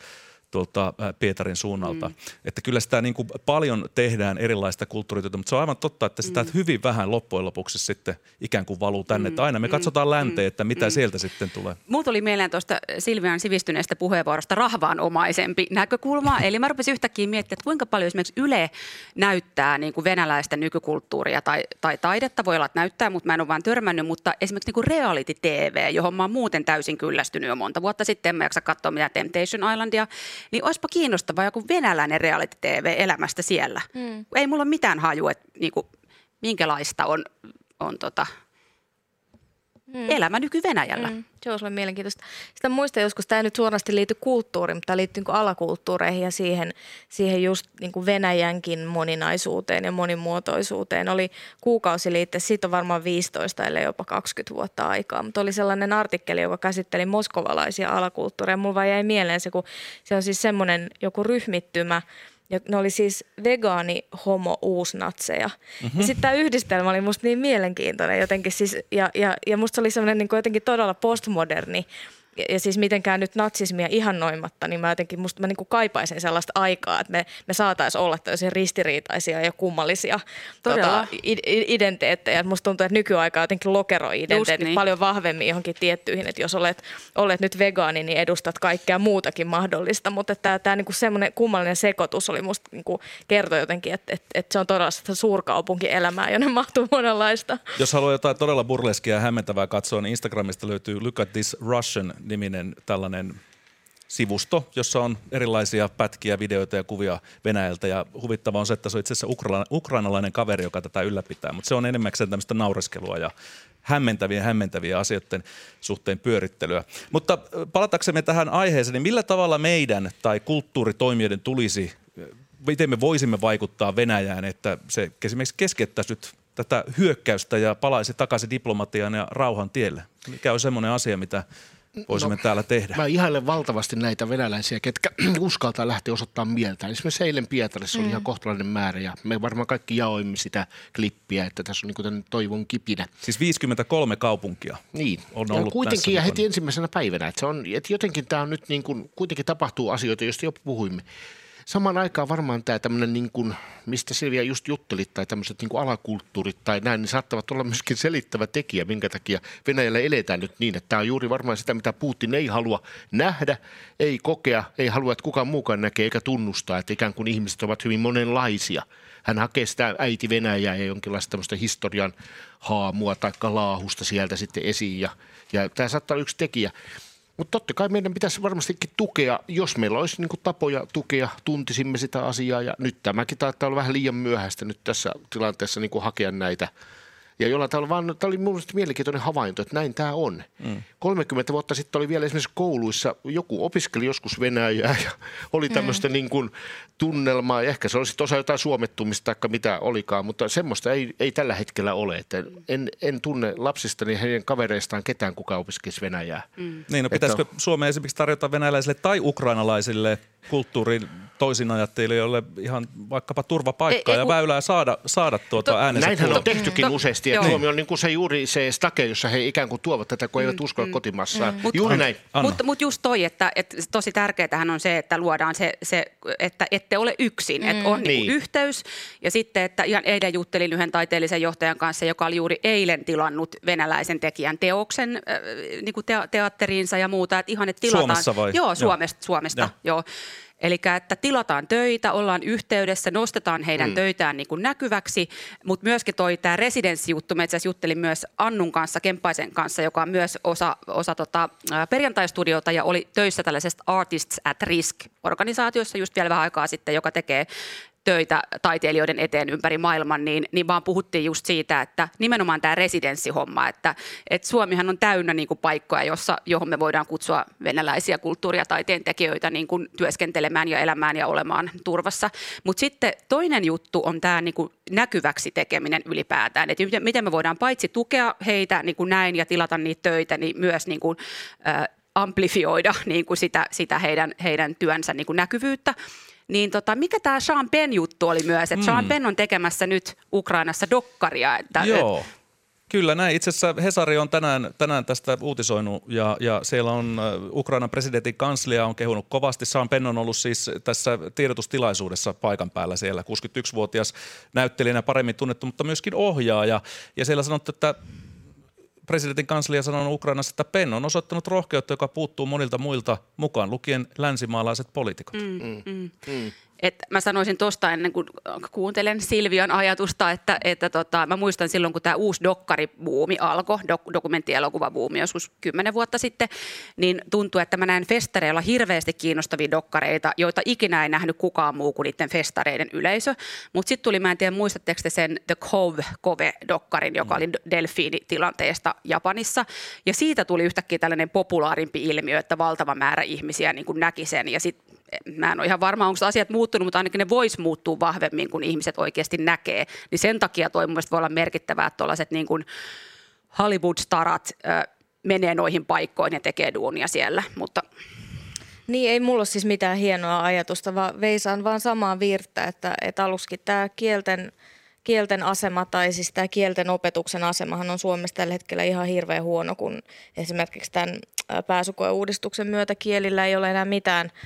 tuolta Pietarin suunnalta. Mm. Että kyllä sitä niin kuin paljon tehdään erilaista kulttuurityötä, mutta se on aivan totta, että sitä mm. hyvin vähän loppujen lopuksi sitten ikään kuin valuu tänne. Mm. Että aina me mm. katsotaan länteen, että mitä mm. sieltä sitten tulee. Muut tuli mieleen tuosta Silvian sivistyneestä puheenvuorosta rahvaanomaisempi näkökulma. Eli mä rupesin yhtäkkiä miettimään, että kuinka paljon esimerkiksi Yle näyttää niin kuin venäläistä nykykulttuuria tai, tai taidetta. Voi olla, että näyttää, mutta mä en ole vaan törmännyt. Mutta esimerkiksi niin kuin reality TV, johon mä oon muuten täysin kyllästynyt jo monta vuotta sitten. En mä jaksa katsoa mitä Temptation Islandia niin olisipa kiinnostavaa joku venäläinen reality-tv elämästä siellä. Mm. Ei mulla ole mitään haju, että niin kuin, minkälaista on, on tota, mm. elämä nyky-Venäjällä. Mm. Se olisi mielenkiintoista. Sitä muista joskus, tämä ei nyt suorasti liity kulttuuriin, mutta tämä liittyy niin alakulttuureihin ja siihen, siihen just niin kuin Venäjänkin moninaisuuteen ja monimuotoisuuteen. Oli kuukausiliitte, siitä on varmaan 15 ellei jopa 20 vuotta aikaa, mutta oli sellainen artikkeli, joka käsitteli moskovalaisia alakulttuureja. Mulla vaan jäi mieleen se, kun se on siis semmoinen joku ryhmittymä, ja ne oli siis vegaani, homo, uusnatseja. Mm-hmm. Ja sitten tämä yhdistelmä oli musta niin mielenkiintoinen jotenkin. Siis, ja, ja, ja musta se oli semmoinen niin jotenkin todella postmoderni ja, ja siis mitenkään nyt natsismia ihannoimatta, niin mä jotenkin, musta mä niin kuin kaipaisin sellaista aikaa, että me, me saataisiin olla täysin ristiriitaisia ja kummallisia tota, identiteettejä. Musta tuntuu, että nykyaika jotenkin lokeroi identiteetit niin. paljon vahvemmin johonkin tiettyihin, että jos olet, olet nyt vegaani, niin edustat kaikkea muutakin mahdollista, mutta tämä, tämä niin kuin semmoinen kummallinen sekoitus oli musta niin kuin kertoi jotenkin, että, että, että se on todella sitä suurkaupunkielämää, jonne mahtuu monenlaista. Jos haluaa jotain todella burleskia ja hämmentävää katsoa, niin Instagramista löytyy Look at this Russian niminen tällainen sivusto, jossa on erilaisia pätkiä, videoita ja kuvia Venäjältä. Ja huvittava on se, että se on itse asiassa ukra- ukrainalainen kaveri, joka tätä ylläpitää. Mutta se on enimmäkseen tämmöistä naureskelua ja hämmentäviä hämmentäviä asioiden suhteen pyörittelyä. Mutta palataksemme tähän aiheeseen, niin millä tavalla meidän tai kulttuuritoimijoiden tulisi miten me voisimme vaikuttaa Venäjään, että se esimerkiksi keskeyttäisi nyt tätä hyökkäystä ja palaisi takaisin diplomatian ja rauhan tielle? Mikä on semmoinen asia, mitä voisimme no, täällä tehdä? Mä ihailen valtavasti näitä venäläisiä, ketkä uskaltaa lähteä osoittamaan mieltä. Esimerkiksi eilen Pietarissa mm. oli ihan kohtalainen määrä ja me varmaan kaikki jaoimme sitä klippiä, että tässä on niin toivon kipinä. Siis 53 kaupunkia niin. on ollut ja kuitenkin tässä ja heti ensimmäisenä päivänä. Että se on, että jotenkin tämä on nyt niin kuin, kuitenkin tapahtuu asioita, joista jo puhuimme samaan aikaan varmaan tämä tämmöinen, niin kuin, mistä Silvia just juttelit, tai tämmöiset niin kuin alakulttuurit tai näin, niin saattavat olla myöskin selittävä tekijä, minkä takia Venäjällä eletään nyt niin, että tämä on juuri varmaan sitä, mitä Putin ei halua nähdä, ei kokea, ei halua, että kukaan muukaan näkee eikä tunnustaa, että ikään kuin ihmiset ovat hyvin monenlaisia. Hän hakee sitä äiti Venäjää ja jonkinlaista tämmöistä historian haamua tai laahusta sieltä sitten esiin, ja, ja tämä saattaa olla yksi tekijä. Mutta totta kai meidän pitäisi varmastikin tukea, jos meillä olisi niin tapoja tukea, tuntisimme sitä asiaa. Ja nyt tämäkin taitaa olla vähän liian myöhäistä nyt tässä tilanteessa niin hakea näitä – ja jollain tavalla vaan, tämä oli mielestäni mielenkiintoinen havainto, että näin tämä on. Mm. 30 vuotta sitten oli vielä esimerkiksi kouluissa, joku opiskeli joskus Venäjää ja oli tämmöistä mm. niin kuin tunnelmaa. Ehkä se olisi osa jotain suomettumista tai mitä olikaan, mutta semmoista ei, ei tällä hetkellä ole. Että en, en tunne lapsistani ja heidän kavereistaan ketään, kuka opiskelisi Venäjää. Mm. Niin, no pitäisikö että, Suomeen esimerkiksi tarjota venäläisille tai ukrainalaisille kulttuurin toisinajattelijoille ihan vaikkapa turvapaikkaa ei, ei, ja väylää saada, saada tuota to, äänensä Näinhän on tehtykin to, useasti, että Suomi on niin kuin se juuri se stake, jossa he ikään kuin tuovat tätä, kun eivät mm, usko mm, kotimassaan. Mm, juuri mut, näin. Mutta mut just toi, että, että tosi tärkeää on se, että luodaan se, se että ette ole yksin, mm. että on niin. Niin yhteys. Ja sitten, että ihan eilen juttelin yhden taiteellisen johtajan kanssa, joka oli juuri eilen tilannut venäläisen tekijän teoksen äh, niin kuin te- teatteriinsa ja muuta. Että ihan, että tilataan. Suomessa vai? Joo, Suomesta. Joo. Suomesta joo. joo. Eli että tilataan töitä, ollaan yhteydessä, nostetaan heidän mm. töitään niin kuin näkyväksi, mutta myöskin toi tämä residenssijuttu, mä itse juttelin myös Annun kanssa, Kemppaisen kanssa, joka on myös osa, osa tota, perjantaistudiota ja oli töissä tällaisesta Artists at Risk-organisaatiossa just vielä vähän aikaa sitten, joka tekee töitä taiteilijoiden eteen ympäri maailman, niin, niin vaan puhuttiin just siitä, että nimenomaan tämä residenssihomma, että, että Suomihan on täynnä niin kuin paikkoja, jossa, johon me voidaan kutsua venäläisiä kulttuuri- ja taiteen tekijöitä niin kuin työskentelemään ja elämään ja olemaan turvassa. Mutta sitten toinen juttu on tämä niin kuin näkyväksi tekeminen ylipäätään, että miten me voidaan paitsi tukea heitä niin kuin näin ja tilata niitä töitä, niin myös niin kuin, äh, amplifioida niin kuin sitä, sitä heidän, heidän työnsä niin kuin näkyvyyttä. Niin tota, mikä tämä Sean Penn juttu oli myös, että mm. Sean Penn on tekemässä nyt Ukrainassa dokkaria. Että, Joo. Kyllä näin. Itse asiassa Hesari on tänään, tänään tästä uutisoinut ja, ja siellä on Ukrainan presidentin kanslia on kehunut kovasti. Sean Penn on ollut siis tässä tiedotustilaisuudessa paikan päällä siellä. 61-vuotias näyttelijänä paremmin tunnettu, mutta myöskin ohjaaja. Ja siellä sanottu, että presidentin kanslia sanonut Ukrainassa, että Penn on osoittanut rohkeutta, joka puuttuu monilta muilta mukaan lukien länsimaalaiset poliitikot. Mm, mm. Mm. Et mä sanoisin tuosta ennen kuin kuuntelen Silvian ajatusta, että, että tota, mä muistan silloin, kun tämä uusi dokkaribuumi alkoi, dok- dokumenttielokuvabuumi joskus kymmenen vuotta sitten, niin tuntuu, että mä näen festareilla hirveästi kiinnostavia dokkareita, joita ikinä ei nähnyt kukaan muu kuin niiden festareiden yleisö. Mutta sitten tuli, mä en tiedä muistatteko te sen The Cove, Kove-dokkarin, joka oli delfiinitilanteesta Japanissa. Ja siitä tuli yhtäkkiä tällainen populaarimpi ilmiö, että valtava määrä ihmisiä niin näki sen. Ja sitten mä en ole ihan varma, onko asiat muuttunut, mutta ainakin ne vois muuttua vahvemmin, kun ihmiset oikeasti näkee. Niin sen takia toi voi olla merkittävää, että tuollaiset niin kuin Hollywood-starat menee noihin paikkoihin ja tekee duunia siellä, mutta niin, ei mulla ole siis mitään hienoa ajatusta, vaan veisaan vaan samaa virttä, että, että aluskin tämä kielten, kielten asema tai siis tämä kielten opetuksen asemahan on Suomessa tällä hetkellä ihan hirveän huono, kun esimerkiksi tämän pääsykoeuudistuksen myötä kielillä ei ole enää mitään –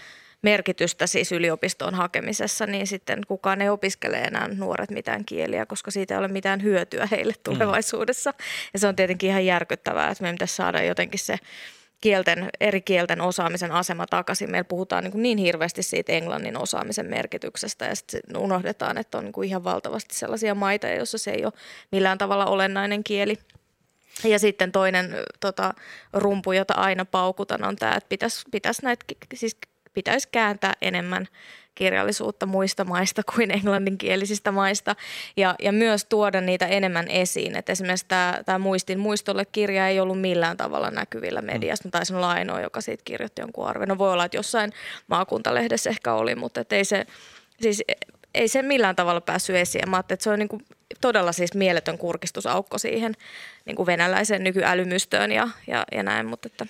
merkitystä siis yliopistoon hakemisessa, niin sitten kukaan ei opiskele enää nuoret mitään kieliä, koska siitä ei ole mitään hyötyä heille mm. tulevaisuudessa. Mm. Ja se on tietenkin ihan järkyttävää, että meidän pitäisi saada jotenkin se kielten, eri kielten osaamisen asema takaisin. Meillä puhutaan niin, niin hirveästi siitä englannin osaamisen merkityksestä ja sitten unohdetaan, että on niin kuin ihan valtavasti sellaisia maita, joissa se ei ole millään tavalla olennainen kieli. Ja sitten toinen tota, rumpu, jota aina paukutan, on tämä, että pitäisi, pitäisi näitä siis pitäisi kääntää enemmän kirjallisuutta muista maista kuin englanninkielisistä maista ja, ja myös tuoda niitä enemmän esiin. Et esimerkiksi tämä, Muistin muistolle kirja ei ollut millään tavalla näkyvillä mediassa. Mä taisin olla ainoa, joka siitä kirjoitti jonkun arven. No voi olla, että jossain maakuntalehdessä ehkä oli, mutta ei se, siis ei se millään tavalla päässyt esiin. Mä että se on niin kuin todella siis mieletön kurkistusaukko siihen niin kuin venäläiseen nykyälymystöön ja, ja, ja näin, mutta että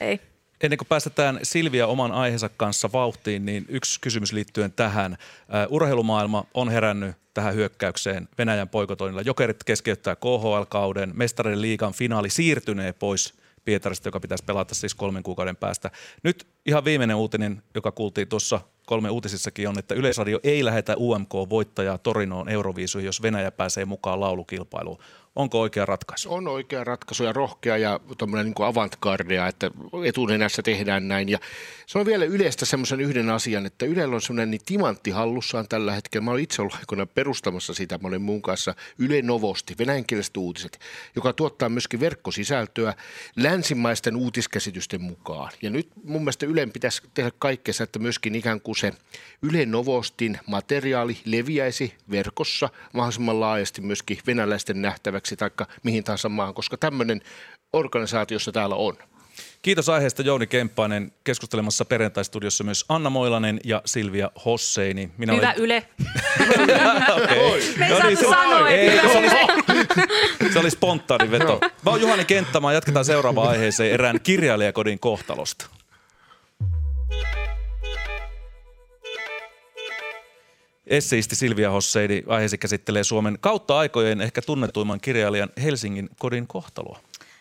ei. Ennen kuin päästetään Silvia oman aiheensa kanssa vauhtiin, niin yksi kysymys liittyen tähän. Uh, urheilumaailma on herännyt tähän hyökkäykseen Venäjän poikotoinnilla. Jokerit keskeyttää KHL-kauden, mestarien liigan finaali siirtynee pois Pietarista, joka pitäisi pelata siis kolmen kuukauden päästä. Nyt ihan viimeinen uutinen, joka kuultiin tuossa kolme uutisissakin on, että Yleisradio ei lähetä UMK-voittajaa Torinoon Euroviisuihin, jos Venäjä pääsee mukaan laulukilpailuun. Onko oikea ratkaisu? On oikea ratkaisu ja rohkea ja tuommoinen niin avantgardea, että etunenässä tehdään näin. Ja se on vielä yleistä semmoisen yhden asian, että Ylellä on semmoinen niin timantti hallussaan tällä hetkellä. Mä olen itse ollut aikoinaan perustamassa sitä monen muun kanssa Yle Novosti, venäjänkieliset uutiset, joka tuottaa myöskin verkkosisältöä länsimaisten uutiskäsitysten mukaan. Ja nyt mun mielestä Ylen pitäisi tehdä kaikkea, että myöskin ikään kuin se Yle Novostin materiaali leviäisi verkossa mahdollisimman laajasti myöskin venäläisten nähtäväksi tai mihin tahansa maahan, koska tämmöinen organisaatiossa täällä on. Kiitos aiheesta Jouni Kemppainen. Keskustelemassa perjantaistudiossa myös Anna Moilanen ja Silvia Hosseini. Minä Hyvä olen... Yle. okay. Me no niin, se, sanoa, ei, se, oli, se oli spontaani veto. Mä oon Juhani Kenttämaa. Jatketaan seuraavaan aiheeseen erään kirjailijakodin kohtalosta. Esseisti Silvia Hosseini aiheesi käsittelee Suomen kautta aikojen ehkä tunnetuimman kirjailijan Helsingin kodin kohtaloa.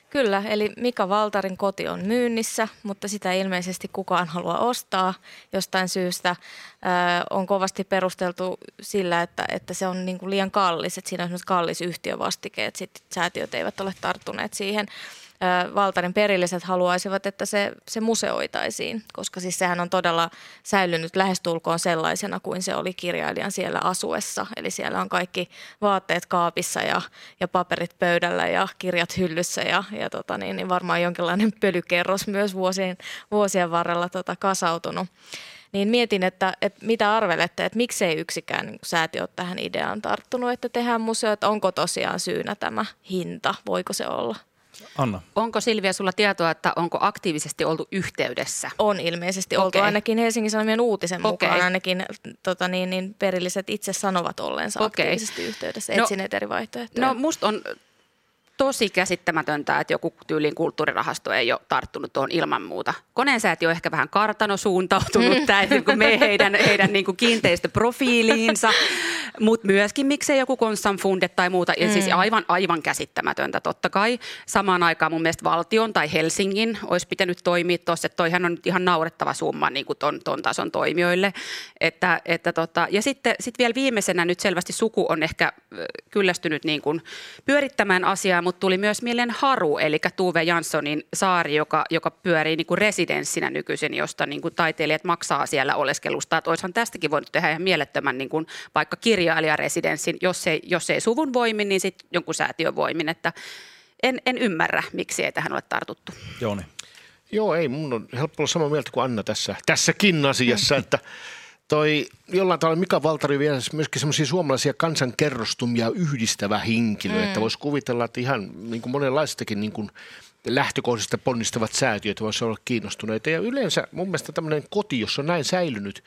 Kyllä, eli Mika Valtarin koti on myynnissä, mutta sitä ilmeisesti kukaan halua ostaa jostain syystä. Ö, on kovasti perusteltu sillä, että, että se on niin kuin liian kallis, että siinä on kallis yhtiövastike, että sit säätiöt eivät ole tarttuneet siihen. Valtarin perilliset haluaisivat, että se, se museoitaisiin, koska siis sehän on todella säilynyt lähestulkoon sellaisena kuin se oli kirjailijan siellä asuessa. Eli siellä on kaikki vaatteet kaapissa ja, ja paperit pöydällä ja kirjat hyllyssä ja, ja tota niin, niin varmaan jonkinlainen pölykerros myös vuosien, vuosien varrella tota kasautunut niin mietin, että, että mitä arvelette, että miksei yksikään säätiö ole tähän ideaan tarttunut, että tehdään museo, että onko tosiaan syynä tämä hinta, voiko se olla? Anna. Onko Silvia sulla tietoa, että onko aktiivisesti oltu yhteydessä? On ilmeisesti oltu, okay. ainakin Helsingin Sanomien uutisen okay. mukaan, ainakin tota niin, niin perilliset itse sanovat olleensa okay. aktiivisesti yhteydessä, no, etsineet eri vaihtoehtoja. No musta on tosi käsittämätöntä, että joku tyylin kulttuurirahasto ei ole tarttunut tuohon ilman muuta. Koneensäätiö on ehkä vähän kartano suuntautunut, mm. tämä niin me heidän, heidän niin kuin kiinteistöprofiiliinsa, mutta myöskin miksei joku Constant Funde tai muuta. Ja siis mm. siis aivan, aivan käsittämätöntä totta kai. Samaan aikaan mun mielestä valtion tai Helsingin olisi pitänyt toimia tuossa, että toihan on ihan naurettava summa niin kuin ton, ton tason toimijoille. Että, että tota, ja sitten sit vielä viimeisenä nyt selvästi suku on ehkä kyllästynyt niin kuin pyörittämään asiaa, mutta tuli myös mieleen Haru, eli Tuve Janssonin saari, joka, joka pyörii niin kuin residenssinä nykyisin, josta niin kuin taiteilijat maksaa siellä oleskelusta. Että olisihan tästäkin voinut tehdä ihan mielettömän niin kuin vaikka kirjailijaresidenssin, jos ei, jos ei suvun voimin, niin sitten jonkun säätiön voimin. Että en, en ymmärrä, miksi ei tähän ole tartuttu. Jouni. Joo, ei, mun on helppo olla samaa mieltä kuin Anna tässä, tässäkin asiassa, että toi jollain tavalla Mika Valtari vielä myöskin semmoisia suomalaisia kansankerrostumia yhdistävä henkilö, mm. että voisi kuvitella, että ihan niin kuin monenlaistakin niin kuin lähtökohdista ponnistavat säätiöt voisi olla kiinnostuneita. Ja yleensä mun mielestä tämmöinen koti, jossa on näin säilynyt,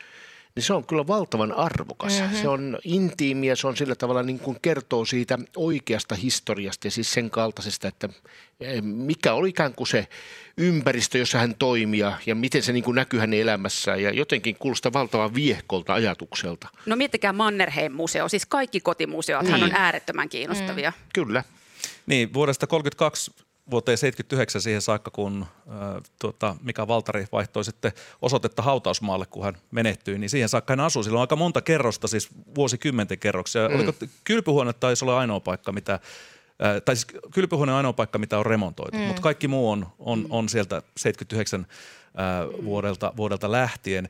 niin se on kyllä valtavan arvokas. Mm-hmm. Se on intiimiä, se on sillä tavalla niin kuin kertoo siitä oikeasta historiasta ja siis sen kaltaisesta, että eh, mikä oli ikään kuin se ympäristö, jossa hän toimii ja miten se niin kuin näkyy hänen elämässään ja jotenkin kuulostaa valtavan viehkolta ajatukselta. No miettikää Mannerheim-museo, siis kaikki kotimuseot niin. on äärettömän kiinnostavia. Mm. Kyllä. Niin, vuodesta 1932 vuoteen 79 siihen saakka, kun äh, tuota, Mika Valtari vaihtoi sitten osoitetta hautausmaalle, kun hän menehtyi, niin siihen saakka hän asui. Sillä on aika monta kerrosta, siis vuosikymmenten kerroksia. Mm. Oliko kylpyhuone taisi olla ainoa paikka, mitä äh, tai siis kylpyhuone on ainoa paikka, mitä on remontoitu, mm. mutta kaikki muu on, on, on sieltä 79 vuodelta, vuodelta lähtien.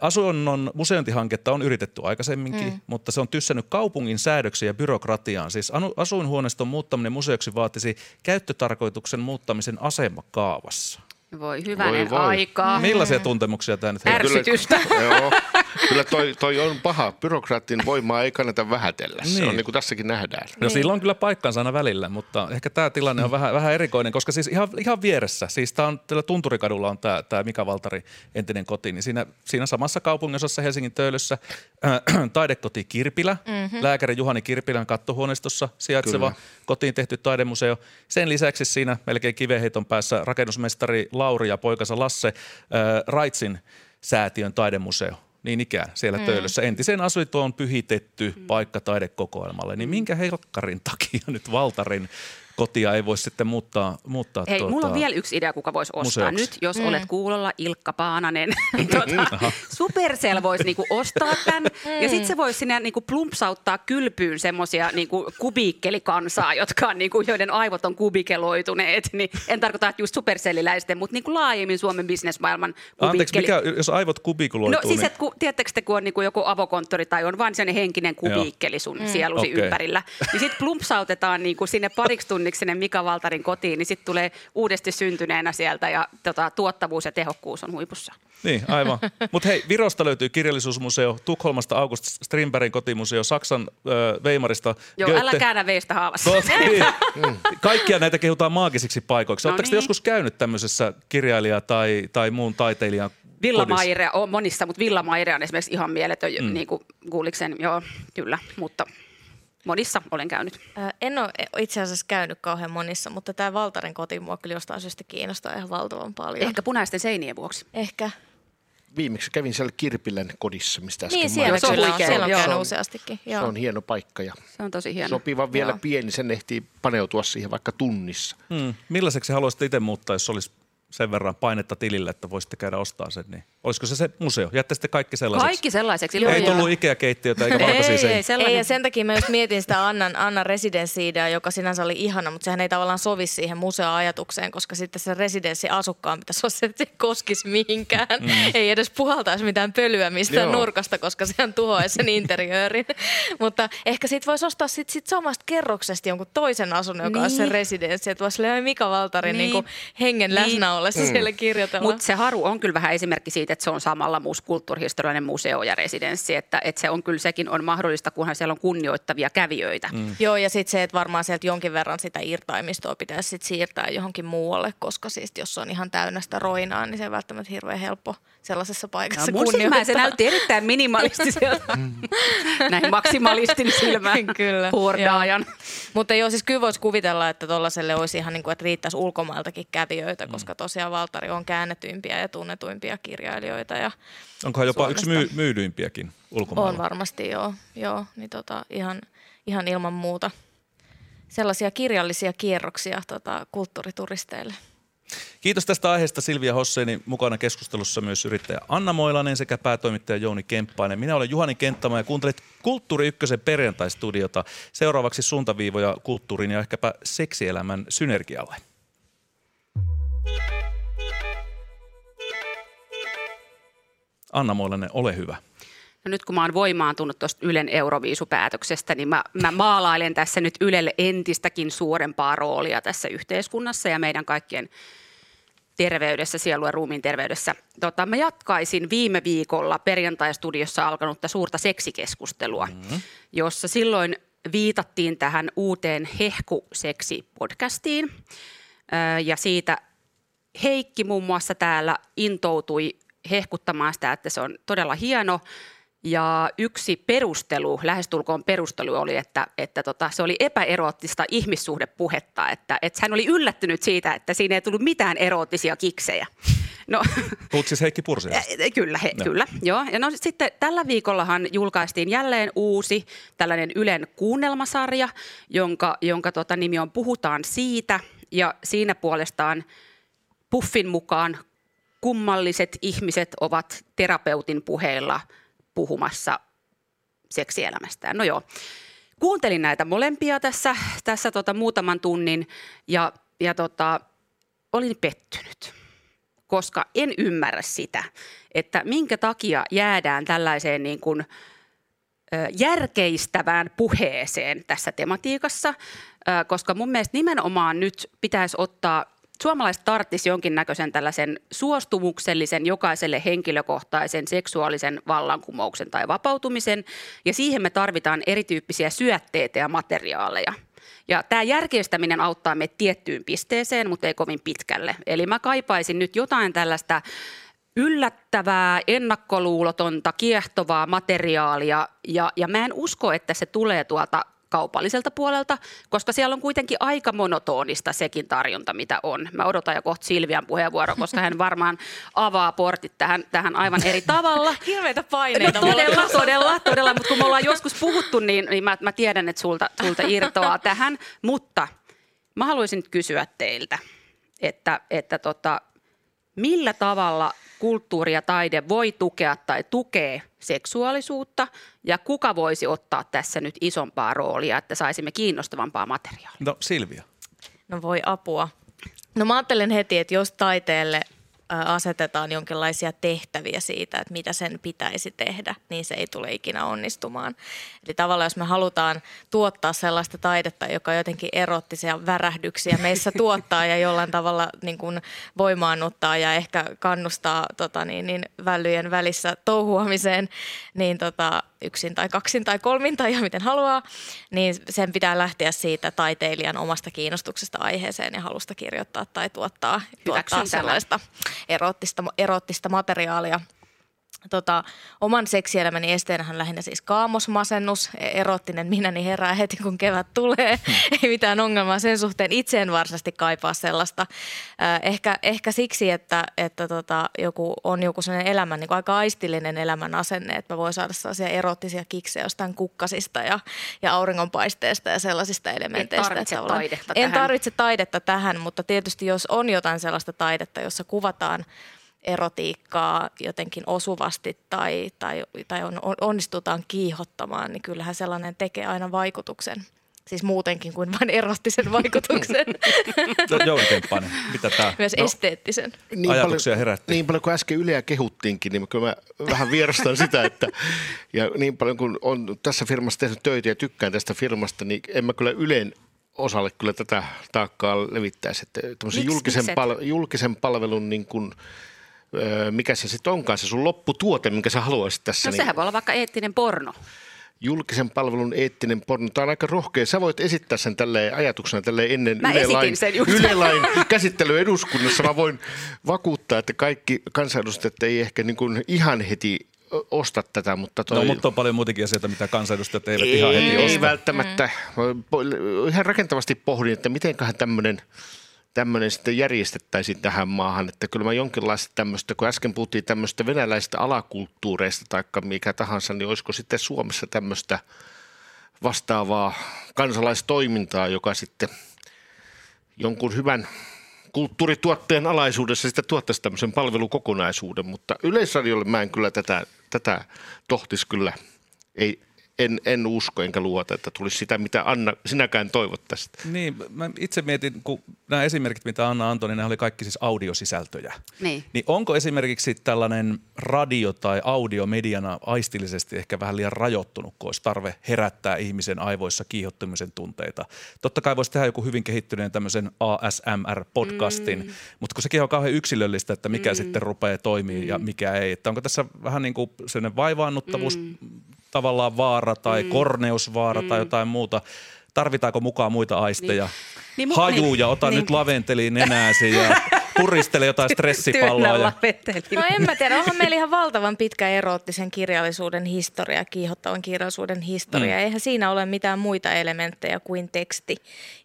Asunnon museointihanketta on yritetty aikaisemminkin, mm. mutta se on tyssännyt kaupungin säädöksiä ja byrokratiaan. Siis asuinhuoneiston muuttaminen museoksi vaatisi käyttötarkoituksen muuttamisen asemakaavassa. Voi hyvänen voi, voi. aikaa. Millaisia tuntemuksia tämä nyt Ärsytystä. Kyllä, joo, kyllä toi, toi on paha. Byrokraatin voimaa ei kannata vähätellä. Niin. Se on niin kuin niin tässäkin nähdään. No niin. sillä on kyllä paikkansa aina välillä, mutta ehkä tämä tilanne on mm. vähän, vähän erikoinen, koska siis ihan, ihan vieressä, siis tämä on, tällä Tunturikadulla on tämä, tämä Mika Valtari entinen koti, niin siinä, siinä samassa kaupunginosassa Helsingin Töölössä äh, taidekoti Kirpilä, mm-hmm. lääkäri Juhani Kirpilän kattohuoneistossa sijaitseva kyllä. kotiin tehty taidemuseo. Sen lisäksi siinä melkein kiveheiton päässä rakennusmestari Lauri ja poikansa Lasse äh, Raitsin säätiön taidemuseo niin ikään siellä mm. Töölössä. Entisen asunto on pyhitetty mm. paikka taidekokoelmalle, niin minkä helkkarin takia nyt Valtarin kotia ei voi sitten muuttaa. muuttaa Hei, tuota, mulla on vielä yksi idea, kuka voisi ostaa museoksi. nyt, jos mm. olet kuulolla Ilkka Paananen. tuota, Supercell voisi niinku ostaa tämän mm. ja sitten se voisi sinne niinku plumpsauttaa kylpyyn semmoisia niinku kubiikkelikansaa, jotka on niinku, joiden aivot on kubikeloituneet. Niin en tarkoita, että just supercelliläisten, mutta niinku laajemmin Suomen bisnesmaailman kubikkeli. Anteeksi, mikä, jos aivot kubikuloituu? No siis, niin... että ku, tiedättekö te, kun on niinku joku avokonttori tai on vain sellainen henkinen kubiikkeli sun mm. sielusi okay. ympärillä, niin sitten plumpsautetaan niinku sinne pariksi tunniksi sinne Mika Valtarin kotiin, niin sitten tulee uudesti syntyneenä sieltä ja tota, tuottavuus ja tehokkuus on huipussa. Niin, aivan. Mutta hei, Virosta löytyy kirjallisuusmuseo, Tukholmasta August Strindbergin kotimuseo, Saksan äh, Weimarista Joo, Goethe. älä käännä veistä haavassa. Totta, niin. Kaikkia näitä kehutaan maagisiksi paikoiksi. No Oletteko niin. joskus käynyt tämmöisessä kirjailija tai, tai muun taiteilijan Villamaire on monissa, mutta Villamaire on esimerkiksi ihan mieletön, mm. niin kuin Guuliksen, joo, kyllä, mutta Monissa olen käynyt. En ole itse asiassa käynyt kauhean monissa, mutta tämä Valtarin koti mua kyllä jostain syystä kiinnostaa ihan valtavan paljon. Ehkä punaisten seinien vuoksi. Ehkä. Viimeksi kävin siellä Kirpilän kodissa, mistä äsken Niin, siellä, se on siellä on käynyt useastikin. Joo. Se on hieno paikka ja se on tosi hieno. sopiva vielä Joo. pieni, sen ehtii paneutua siihen vaikka tunnissa. Hmm. Millaiseksi haluaisitte itse muuttaa, jos olisi sen verran painetta tilille, että voisitte käydä ostaa sen, niin olisiko se se museo? Jättäisitte kaikki sellaiseksi? Kaikki sellaiseksi. Joo, ei tullut Ikea-keittiötä eikä valkoisia ei, ei, ei, ja sen takia mä just mietin sitä Annan, Annan residenssiidea, joka sinänsä oli ihana, mutta sehän ei tavallaan sovi siihen museoajatukseen, koska sitten se residenssi asukkaan pitäisi olla se, että se koskisi mihinkään. Mm. Ei edes puhaltaisi mitään pölyä mistään Joo. nurkasta, koska sehän tuhoaisi sen interiöörin. mutta ehkä sit voisi ostaa sit, sit samasta kerroksesta jonkun toisen asunnon, joka niin. on se residenssi, että voisi Mika Valtarin niin. niin hengen niin. läsnä ollessa mm. siellä kirjoitella. Mutta se Haru on kyllä vähän esimerkki siitä, että se on samalla muus kulttuurihistoriallinen museo ja residenssi, että, että se on kyllä sekin on mahdollista, kunhan siellä on kunnioittavia kävijöitä. Mm. Joo, ja sitten se, että varmaan sieltä jonkin verran sitä irtaimistoa pitäisi sit siirtää johonkin muualle, koska siis jos on ihan täynnä sitä roinaa, niin se ei välttämättä hirveän helppo sellaisessa paikassa no, kunnioittaa. se näytti erittäin minimalistiselta näin maksimalistin silmään kyllä, Mutta joo, siis kyllä voisi kuvitella, että tuollaiselle olisi ihan niin kuin, että riittäisi ulkomailtakin kävijöitä, mm. koska tosiaan Valtari on käännetyimpiä ja tunnetuimpia kirjailijoita. Ja Onkohan jopa Suomesta. yksi myy- myydyimpiäkin ulkomailla? On varmasti, joo. joo niin tota, ihan, ihan ilman muuta sellaisia kirjallisia kierroksia tota, kulttuurituristeille. Kiitos tästä aiheesta Silvia Hosseini, mukana keskustelussa myös yrittäjä Anna Moilanen sekä päätoimittaja Jouni Kemppainen. Minä olen Juhani Kenttämä ja kuuntelet Kulttuuri Ykkösen perjantaistudiota. Seuraavaksi suuntaviivoja kulttuurin ja ehkäpä seksielämän synergialle. Anna Moilanen, ole hyvä. No nyt kun mä oon voimaantunut tuosta Ylen Euroviisupäätöksestä, niin mä, mä maalailen tässä nyt Ylelle entistäkin suurempaa roolia tässä yhteiskunnassa ja meidän kaikkien terveydessä, sielu- ja ruumiin terveydessä. Tota, mä jatkaisin viime viikolla perjantai-studiossa alkanutta suurta seksikeskustelua, mm-hmm. jossa silloin viitattiin tähän uuteen Hehku-seksi-podcastiin. Ja siitä Heikki muun muassa täällä intoutui hehkuttamaan sitä, että se on todella hieno. Ja yksi perustelu, lähestulkoon perustelu oli, että, että tota, se oli epäeroottista ihmissuhdepuhetta, että, että hän oli yllättynyt siitä, että siinä ei tullut mitään eroottisia kiksejä. No, Puhut siis Heikki Pursia? Kyllä, he, no. kyllä. Joo. Ja no sitten tällä viikollahan julkaistiin jälleen uusi tällainen Ylen kuunnelmasarja, jonka, jonka tota nimi on Puhutaan siitä. Ja siinä puolestaan Puffin mukaan kummalliset ihmiset ovat terapeutin puheilla puhumassa seksielämästään. No joo, kuuntelin näitä molempia tässä, tässä tota muutaman tunnin ja, ja tota, olin pettynyt, koska en ymmärrä sitä, että minkä takia jäädään tällaiseen niin kuin, järkeistävään puheeseen tässä tematiikassa, koska mun mielestä nimenomaan nyt pitäisi ottaa suomalaiset tarttisi jonkinnäköisen tällaisen suostumuksellisen jokaiselle henkilökohtaisen seksuaalisen vallankumouksen tai vapautumisen, ja siihen me tarvitaan erityyppisiä syötteitä ja materiaaleja. Ja tämä järkeistäminen auttaa meitä tiettyyn pisteeseen, mutta ei kovin pitkälle. Eli mä kaipaisin nyt jotain tällaista yllättävää, ennakkoluulotonta, kiehtovaa materiaalia, ja, ja mä en usko, että se tulee tuolta kaupalliselta puolelta, koska siellä on kuitenkin aika monotonista sekin tarjonta, mitä on. Mä odotan jo kohta Silvian puheenvuoro, koska hän varmaan avaa portit tähän, tähän aivan eri tavalla. Hirveitä paineita. No, todella, todella, todella, mutta kun me ollaan joskus puhuttu, niin, niin mä, mä tiedän, että sulta, sulta irtoaa tähän. Mutta mä haluaisin nyt kysyä teiltä, että, että tota, millä tavalla kulttuuri ja taide voi tukea tai tukee seksuaalisuutta ja kuka voisi ottaa tässä nyt isompaa roolia, että saisimme kiinnostavampaa materiaalia? No Silvia. No voi apua. No mä ajattelen heti, että jos taiteelle asetetaan jonkinlaisia tehtäviä siitä, että mitä sen pitäisi tehdä, niin se ei tule ikinä onnistumaan. Eli tavallaan jos me halutaan tuottaa sellaista taidetta, joka jotenkin erottisia värähdyksiä meissä tuottaa ja jollain tavalla niin kuin voimaannuttaa ja ehkä kannustaa tota niin, niin välyjen välissä touhuamiseen, niin tota, yksin tai kaksin tai kolmin tai ihan miten haluaa, niin sen pitää lähteä siitä taiteilijan omasta kiinnostuksesta aiheeseen ja halusta kirjoittaa tai tuottaa, tuottaa sellaista erottista, erottista materiaalia – tota, oman seksielämäni esteenähän lähinnä siis kaamosmasennus, erottinen minäni herää heti kun kevät tulee. Hmm. Ei mitään ongelmaa sen suhteen. Itse en varsinaisesti kaipaa sellaista. ehkä, ehkä siksi, että, että tota, joku, on joku sellainen elämän, niin aika aistillinen elämän asenne, että mä voin saada sellaisia erottisia kiksejä jostain kukkasista ja, ja auringonpaisteesta ja sellaisista elementeistä. En tarvitse taidetta En tähän. tarvitse taidetta tähän, mutta tietysti jos on jotain sellaista taidetta, jossa kuvataan – erotiikkaa jotenkin osuvasti tai, tai, tai on, onnistutaan kiihottamaan, niin kyllähän sellainen tekee aina vaikutuksen. Siis muutenkin kuin vain erottisen vaikutuksen. No, Jouni Temppainen, mitä tämä? Myös no, esteettisen. Niin ajatuksia herätti. Niin paljon kuin äsken Yleä kehuttiinkin, niin kyllä mä vähän vierastan sitä, että ja niin paljon kuin on tässä firmassa tehnyt töitä ja tykkään tästä firmasta, niin en mä kyllä Yleen osalle kyllä tätä taakkaa levittäisi. Että julkisen, pal- julkisen palvelun niin kuin – mikä se sitten onkaan se sun lopputuote, minkä sä haluaisit tässä. No sehän niin, voi olla vaikka eettinen porno. Julkisen palvelun eettinen porno. Tämä on aika rohkea. Sä voit esittää sen tälle ajatuksena tälle ennen ylelain, ylelain käsittely eduskunnassa. Mä voin vakuuttaa, että kaikki kansanedustajat ei ehkä niin kuin ihan heti osta tätä, mutta toi... No, mutta on paljon muitakin asioita, mitä kansanedustajat eivät ei, ihan heti osta. Ei välttämättä. Mm. Ihan rakentavasti pohdin, että mitenköhän tämmöinen – tämmöinen sitten järjestettäisiin tähän maahan, että kyllä mä jonkinlaista tämmöistä, kun äsken puhuttiin tämmöistä venäläistä alakulttuureista tai mikä tahansa, niin olisiko sitten Suomessa tämmöistä vastaavaa kansalaistoimintaa, joka sitten jonkun hyvän kulttuurituotteen alaisuudessa sitten tuottaisi tämmöisen palvelukokonaisuuden, mutta Yleisradiolle mä en kyllä tätä, tätä tohtis kyllä, ei, en, en usko enkä luota, että tulisi sitä, mitä Anna, sinäkään toivot tästä. Niin, mä itse mietin, kun nämä esimerkit, mitä Anna antoi, niin nämä oli kaikki siis audiosisältöjä. Niin. niin onko esimerkiksi tällainen radio tai audio mediana aistillisesti ehkä vähän liian rajoittunut, kun olisi tarve herättää ihmisen aivoissa kiihottumisen tunteita? Totta kai voisi tehdä joku hyvin kehittyneen tämmöisen ASMR-podcastin, mm. mutta kun sekin on kauhean yksilöllistä, että mikä mm. sitten rupeaa toimii mm. ja mikä ei. Että onko tässä vähän niin kuin sellainen vaivaannuttavuus mm tavallaan vaara tai mm. korneusvaara mm. tai jotain muuta. Tarvitaanko mukaan muita aisteja? Niin. Niin, Hajuja, ota niin. nyt laventeliin nenääsi ja puristele jotain stressipalloa. Ja... No en mä tiedä, onhan meillä ihan valtavan pitkä eroottisen kirjallisuuden historia, kiihottavan kirjallisuuden historia. Mm. Eihän siinä ole mitään muita elementtejä kuin teksti.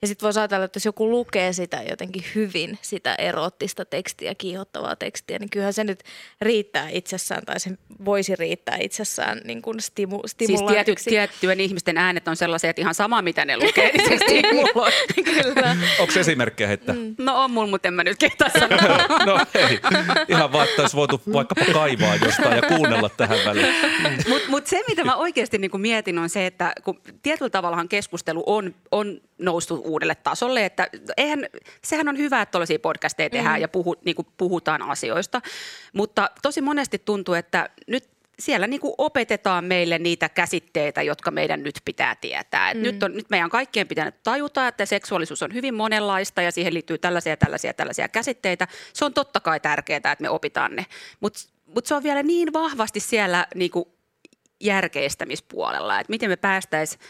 Ja sitten voisi ajatella, että jos joku lukee sitä jotenkin hyvin, sitä eroottista tekstiä, kiihottavaa tekstiä, niin kyllähän se nyt riittää itsessään tai se voisi riittää itsessään niin kuin stimu, Siis tiety, tiettyjen ihmisten äänet on sellaisia, että ihan sama mitä ne lukee, niin se stimuloi. Kyllä. Onko esimerkkejä heittää? Mm. No on mulla, mutta en mä nyt kehtaa no ei, ihan vaan, että olisi voitu vaikkapa kaivaa jostain ja kuunnella tähän väliin. Mutta mut se, mitä mä oikeasti niin mietin, on se, että kun tietyllä tavallahan keskustelu on, on noussut uudelle tasolle, että eihän, sehän on hyvä, että tuollaisia podcasteja tehdään mm. ja puhu, niin puhutaan asioista, mutta tosi monesti tuntuu, että nyt siellä niin kuin opetetaan meille niitä käsitteitä, jotka meidän nyt pitää tietää. Et mm. nyt, on, nyt meidän kaikkien pitänyt tajuta, että seksuaalisuus on hyvin monenlaista ja siihen liittyy tällaisia, tällaisia, tällaisia käsitteitä. Se on totta kai tärkeää, että me opitaan ne, mutta mut se on vielä niin vahvasti siellä niin kuin järkeistämispuolella, että miten me päästäisiin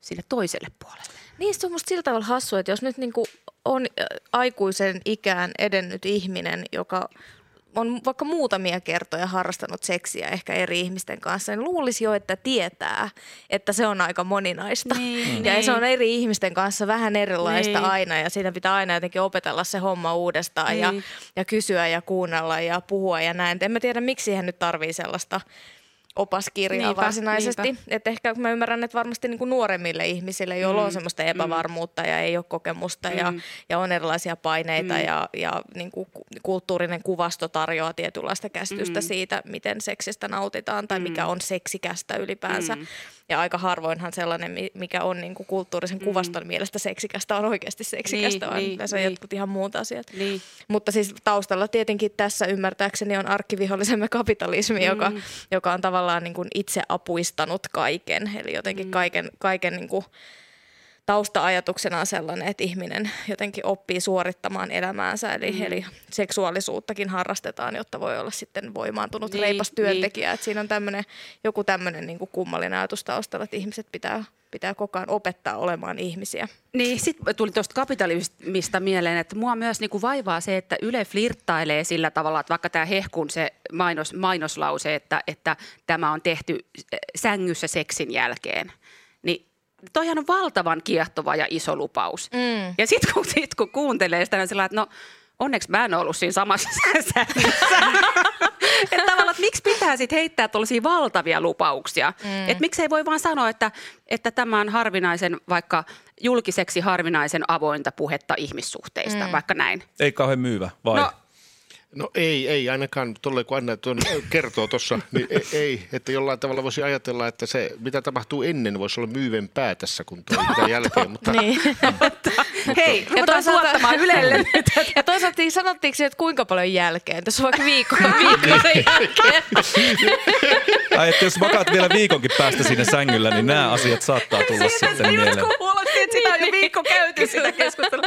sille toiselle puolelle. Niin, se on musta sillä tavalla hassu, että jos nyt niinku on aikuisen ikään edennyt ihminen, joka on vaikka muutamia kertoja harrastanut seksiä ehkä eri ihmisten kanssa, niin luulisi jo, että tietää, että se on aika moninaista. Niin, ja niin. se on eri ihmisten kanssa vähän erilaista niin. aina ja siinä pitää aina jotenkin opetella se homma uudestaan niin. ja, ja kysyä ja kuunnella ja puhua ja näin. En mä tiedä, miksi hän nyt tarvii sellaista opaskirjaa niinpä, varsinaisesti. Niinpä. Et ehkä mä ymmärrän, että varmasti niin kuin nuoremmille ihmisille, joilla mm. on semmoista mm. epävarmuutta mm. ja ei ole kokemusta mm. ja, ja on erilaisia paineita mm. ja, ja niin kuin kulttuurinen kuvasto tarjoaa tietynlaista käsitystä mm. siitä, miten seksistä nautitaan tai mm. mikä on seksikästä ylipäänsä. Mm. Ja aika harvoinhan sellainen, mikä on niin kuin kulttuurisen mm. kuvaston mielestä seksikästä, on oikeasti seksikästä, niin, vaan niin, se on niin. jotkut ihan muut asiat. Niin. Mutta siis taustalla tietenkin tässä ymmärtääkseni on arkkivihollisemme kapitalismi, mm. joka, joka on tavallaan niin kuin itse apuistanut kaiken. Eli jotenkin mm. kaiken, kaiken niin kuin tausta-ajatuksena on sellainen, että ihminen jotenkin oppii suorittamaan elämäänsä, eli, mm. eli seksuaalisuuttakin harrastetaan, jotta voi olla sitten voimaantunut niin, reipas työntekijä. Niin. Että siinä on tämmönen, joku tämmöinen niin kummallinen ajatus taustalla, että ihmiset pitää pitää koko ajan opettaa olemaan ihmisiä. Niin, sitten tuli tuosta kapitalismista mieleen, että mua myös niinku vaivaa se, että Yle flirttailee sillä tavalla, että vaikka tämä hehkun se mainos, mainoslause, että, että tämä on tehty sängyssä seksin jälkeen, niin toihan on valtavan kiehtova ja iso lupaus. Mm. Ja sitten kun, sit, kun kuuntelee sitä, niin sillä että no onneksi mä en ollut siinä samassa että tavallaan, että miksi pitää sitten heittää tuollaisia valtavia lupauksia? Mm. Että miksi ei voi vaan sanoa, että, että tämä on harvinaisen vaikka julkiseksi harvinaisen avointa puhetta ihmissuhteista, mm. vaikka näin. Ei kauhean myyvä, vai? No, No ei, ei ainakaan tuolle kun Anna tuon kertoo tuossa, niin ei, ei, että jollain tavalla voisi ajatella, että se mitä tapahtuu ennen voisi olla myyvempää tässä kuin tuo mitä jälkeen. Mutta, niin. mutta, Hei, ja toisaalta Ylelle Ja toisaalta niin sanottiinko että kuinka paljon jälkeen? Tässä on vaikka viikko, viikko sen jälkeen. Ai, että jos makaat vielä viikonkin päästä sinne sängyllä, niin nämä asiat saattaa tulla Siitä sitten mieleen. Siitä kuulosti, että sitä on jo viikko käyty sitä keskustelua.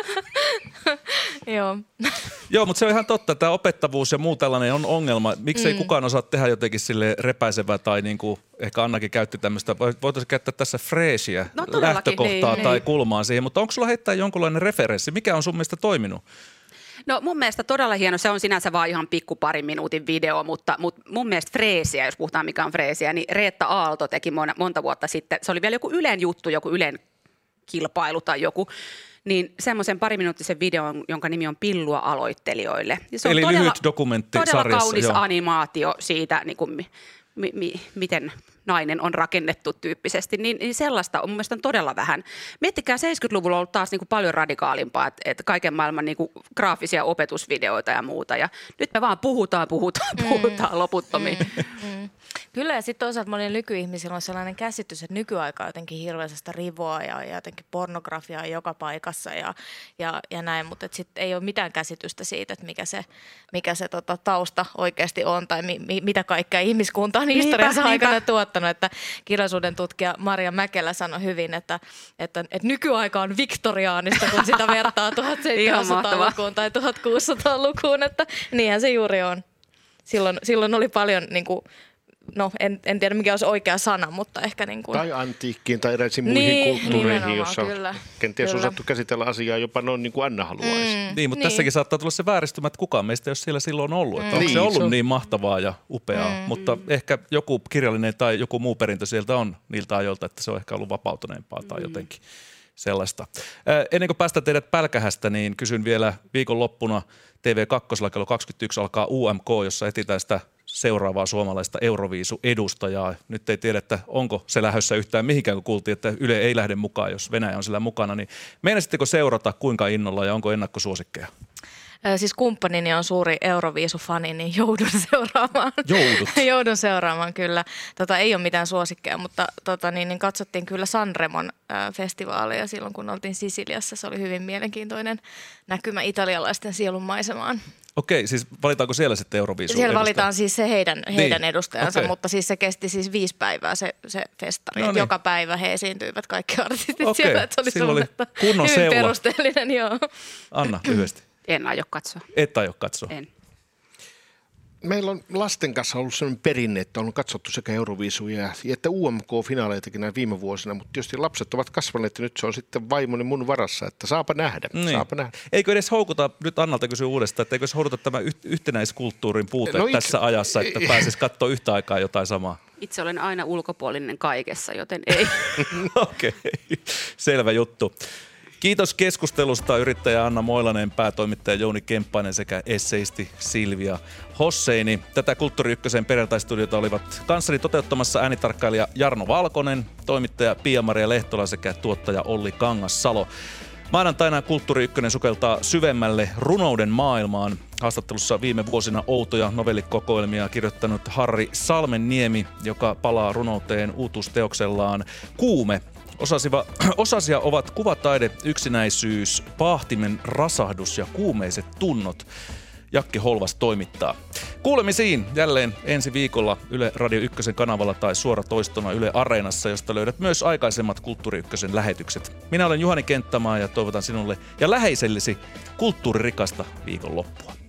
Joo. Joo, mutta se on ihan totta. Tämä opettavuus ja muu tällainen on ongelma. Miksi ei mm. kukaan osaa tehdä jotenkin sille repäisevää tai niin kuin, ehkä Annakin käytti tämmöistä, voitaisiin käyttää tässä freesiä no, lähtökohtaa niin, tai niin. kulmaa siihen. Mutta onko sulla heittää jonkunlainen referenssi? Mikä on sun mielestä toiminut? No mun mielestä todella hieno, se on sinänsä vaan ihan pikku parin minuutin video, mutta, mutta mun mielestä freesiä, jos puhutaan mikä on freesiä, niin Reetta Aalto teki monta, monta vuotta sitten, se oli vielä joku Ylen juttu, joku Ylen kilpailu tai joku, niin semmoisen pariminuuttisen videon, jonka nimi on Pillua aloittelijoille. Ja se on Eli todella, lyhyt dokumentti Todella kaunis joo. animaatio siitä, niin kuin, mi, mi, miten nainen on rakennettu tyyppisesti, niin, niin sellaista on mun mielestä todella vähän. Miettikää, 70-luvulla on ollut taas niin kuin paljon radikaalimpaa, että, että kaiken maailman niin kuin graafisia opetusvideoita ja muuta. Ja nyt me vaan puhutaan, puhutaan, mm. puhutaan loputtomiin. Mm. Mm. Kyllä ja sitten toisaalta monilla nykyihmisillä on sellainen käsitys, että nykyaika on jotenkin hirveästä rivoa ja, ja jotenkin pornografiaa joka paikassa ja, ja, ja näin, mutta sitten ei ole mitään käsitystä siitä, että mikä se, mikä se tota, tausta oikeasti on tai mi, mi, mitä kaikkea ihmiskunta on historiassa aikana niinpä. Tuottanut. Että kirjallisuuden tutkija Maria Mäkelä sanoi hyvin, että, että, että nykyaika on viktoriaanista, kun sitä vertaa 1700-lukuun tai 1600-lukuun, että niinhän se juuri on. Silloin, silloin oli paljon niin kuin, no en, en tiedä mikä olisi oikea sana, mutta ehkä niin kuin... Tai antiikkiin tai eräisiin muihin niin, kulttuureihin, jossa kyllä, kenties kyllä. osattu käsitellä asiaa jopa noin niin kuin Anna haluaisi. Mm, niin, mutta niin. tässäkin saattaa tulla se vääristymä, että kukaan meistä ei ole siellä silloin ollut. Että mm. Onko niin, se ollut se on... niin mahtavaa ja upeaa, mm. mutta ehkä joku kirjallinen tai joku muu perintö sieltä on niiltä ajoilta, että se on ehkä ollut vapautuneempaa tai mm. jotenkin sellaista. Äh, ennen kuin päästä teidät pälkähästä, niin kysyn vielä viikonloppuna TV2 kello 21 alkaa UMK, jossa etsitään sitä seuraavaa suomalaista Euroviisu-edustajaa. Nyt ei tiedä, että onko se lähdössä yhtään mihinkään, kun kuultiin, että Yle ei lähde mukaan, jos Venäjä on sillä mukana. Niin meinasitteko seurata kuinka innolla ja onko ennakkosuosikkeja? Siis kumppanini on suuri Euroviisu-fani, niin joudun seuraamaan. Joudut? joudun seuraamaan kyllä. Tota, ei ole mitään suosikkeja, mutta tota, niin, niin katsottiin kyllä Sanremon äh, festivaaleja silloin, kun oltiin Sisiliassa. Se oli hyvin mielenkiintoinen näkymä italialaisten sielun maisemaan. Okei, siis valitaanko siellä sitten Euroviisu Siellä edustaja? valitaan siis se heidän, heidän Niin, edustajansa, okei. mutta siis se kesti siis viisi päivää se, se festari. No niin. Joka päivä he esiintyivät kaikki artistit Okei, siellä. Että se oli silloin oli kunnon hyvin seula. perusteellinen, joo. Anna lyhyesti. En aio katsoa. Et aio katsoa. En. Meillä on lasten kanssa ollut sellainen perinne, että on katsottu sekä Euroviisuja että UMK-finaaleitakin näin viime vuosina, mutta tietysti lapset ovat kasvaneet ja nyt se on sitten vaimoni mun varassa, että saapa nähdä, Niin. saapa nähdä. Eikö edes houkuta, nyt Annalta kysyy uudestaan, että eikö se houkuta tämä yh- yhtenäiskulttuurin puute No no, itse- tässä ajassa, että pääsisi katsoa yhtä aikaa jotain samaa? Itse olen aina ulkopuolinen kaikessa, joten ei. Okei, selvä juttu. Kiitos keskustelusta yrittäjä Anna Moilanen, päätoimittaja Jouni Kemppainen sekä esseisti Silvia Hosseini. Tätä Kulttuuri Ykkösen perjantaistudiota olivat kanssani toteuttamassa äänitarkkailija Jarno Valkonen, toimittaja Pia-Maria Lehtola sekä tuottaja Olli Kangassalo. Maanantaina Kulttuuri Ykkönen sukeltaa syvemmälle runouden maailmaan. Haastattelussa viime vuosina outoja novellikokoelmia kirjoittanut Harri Salmenniemi, joka palaa runouteen uutuusteoksellaan Kuume. Osasiva, osasia ovat kuvataide, yksinäisyys, paahtimen rasahdus ja kuumeiset tunnot. Jakke Holvas toimittaa. Kuulemisiin jälleen ensi viikolla Yle Radio Ykkösen kanavalla tai suora toistona Yle Areenassa, josta löydät myös aikaisemmat Kulttuuri Ykkösen lähetykset. Minä olen Juhani Kenttämaa ja toivotan sinulle ja läheisellesi kulttuuririkasta viikonloppua.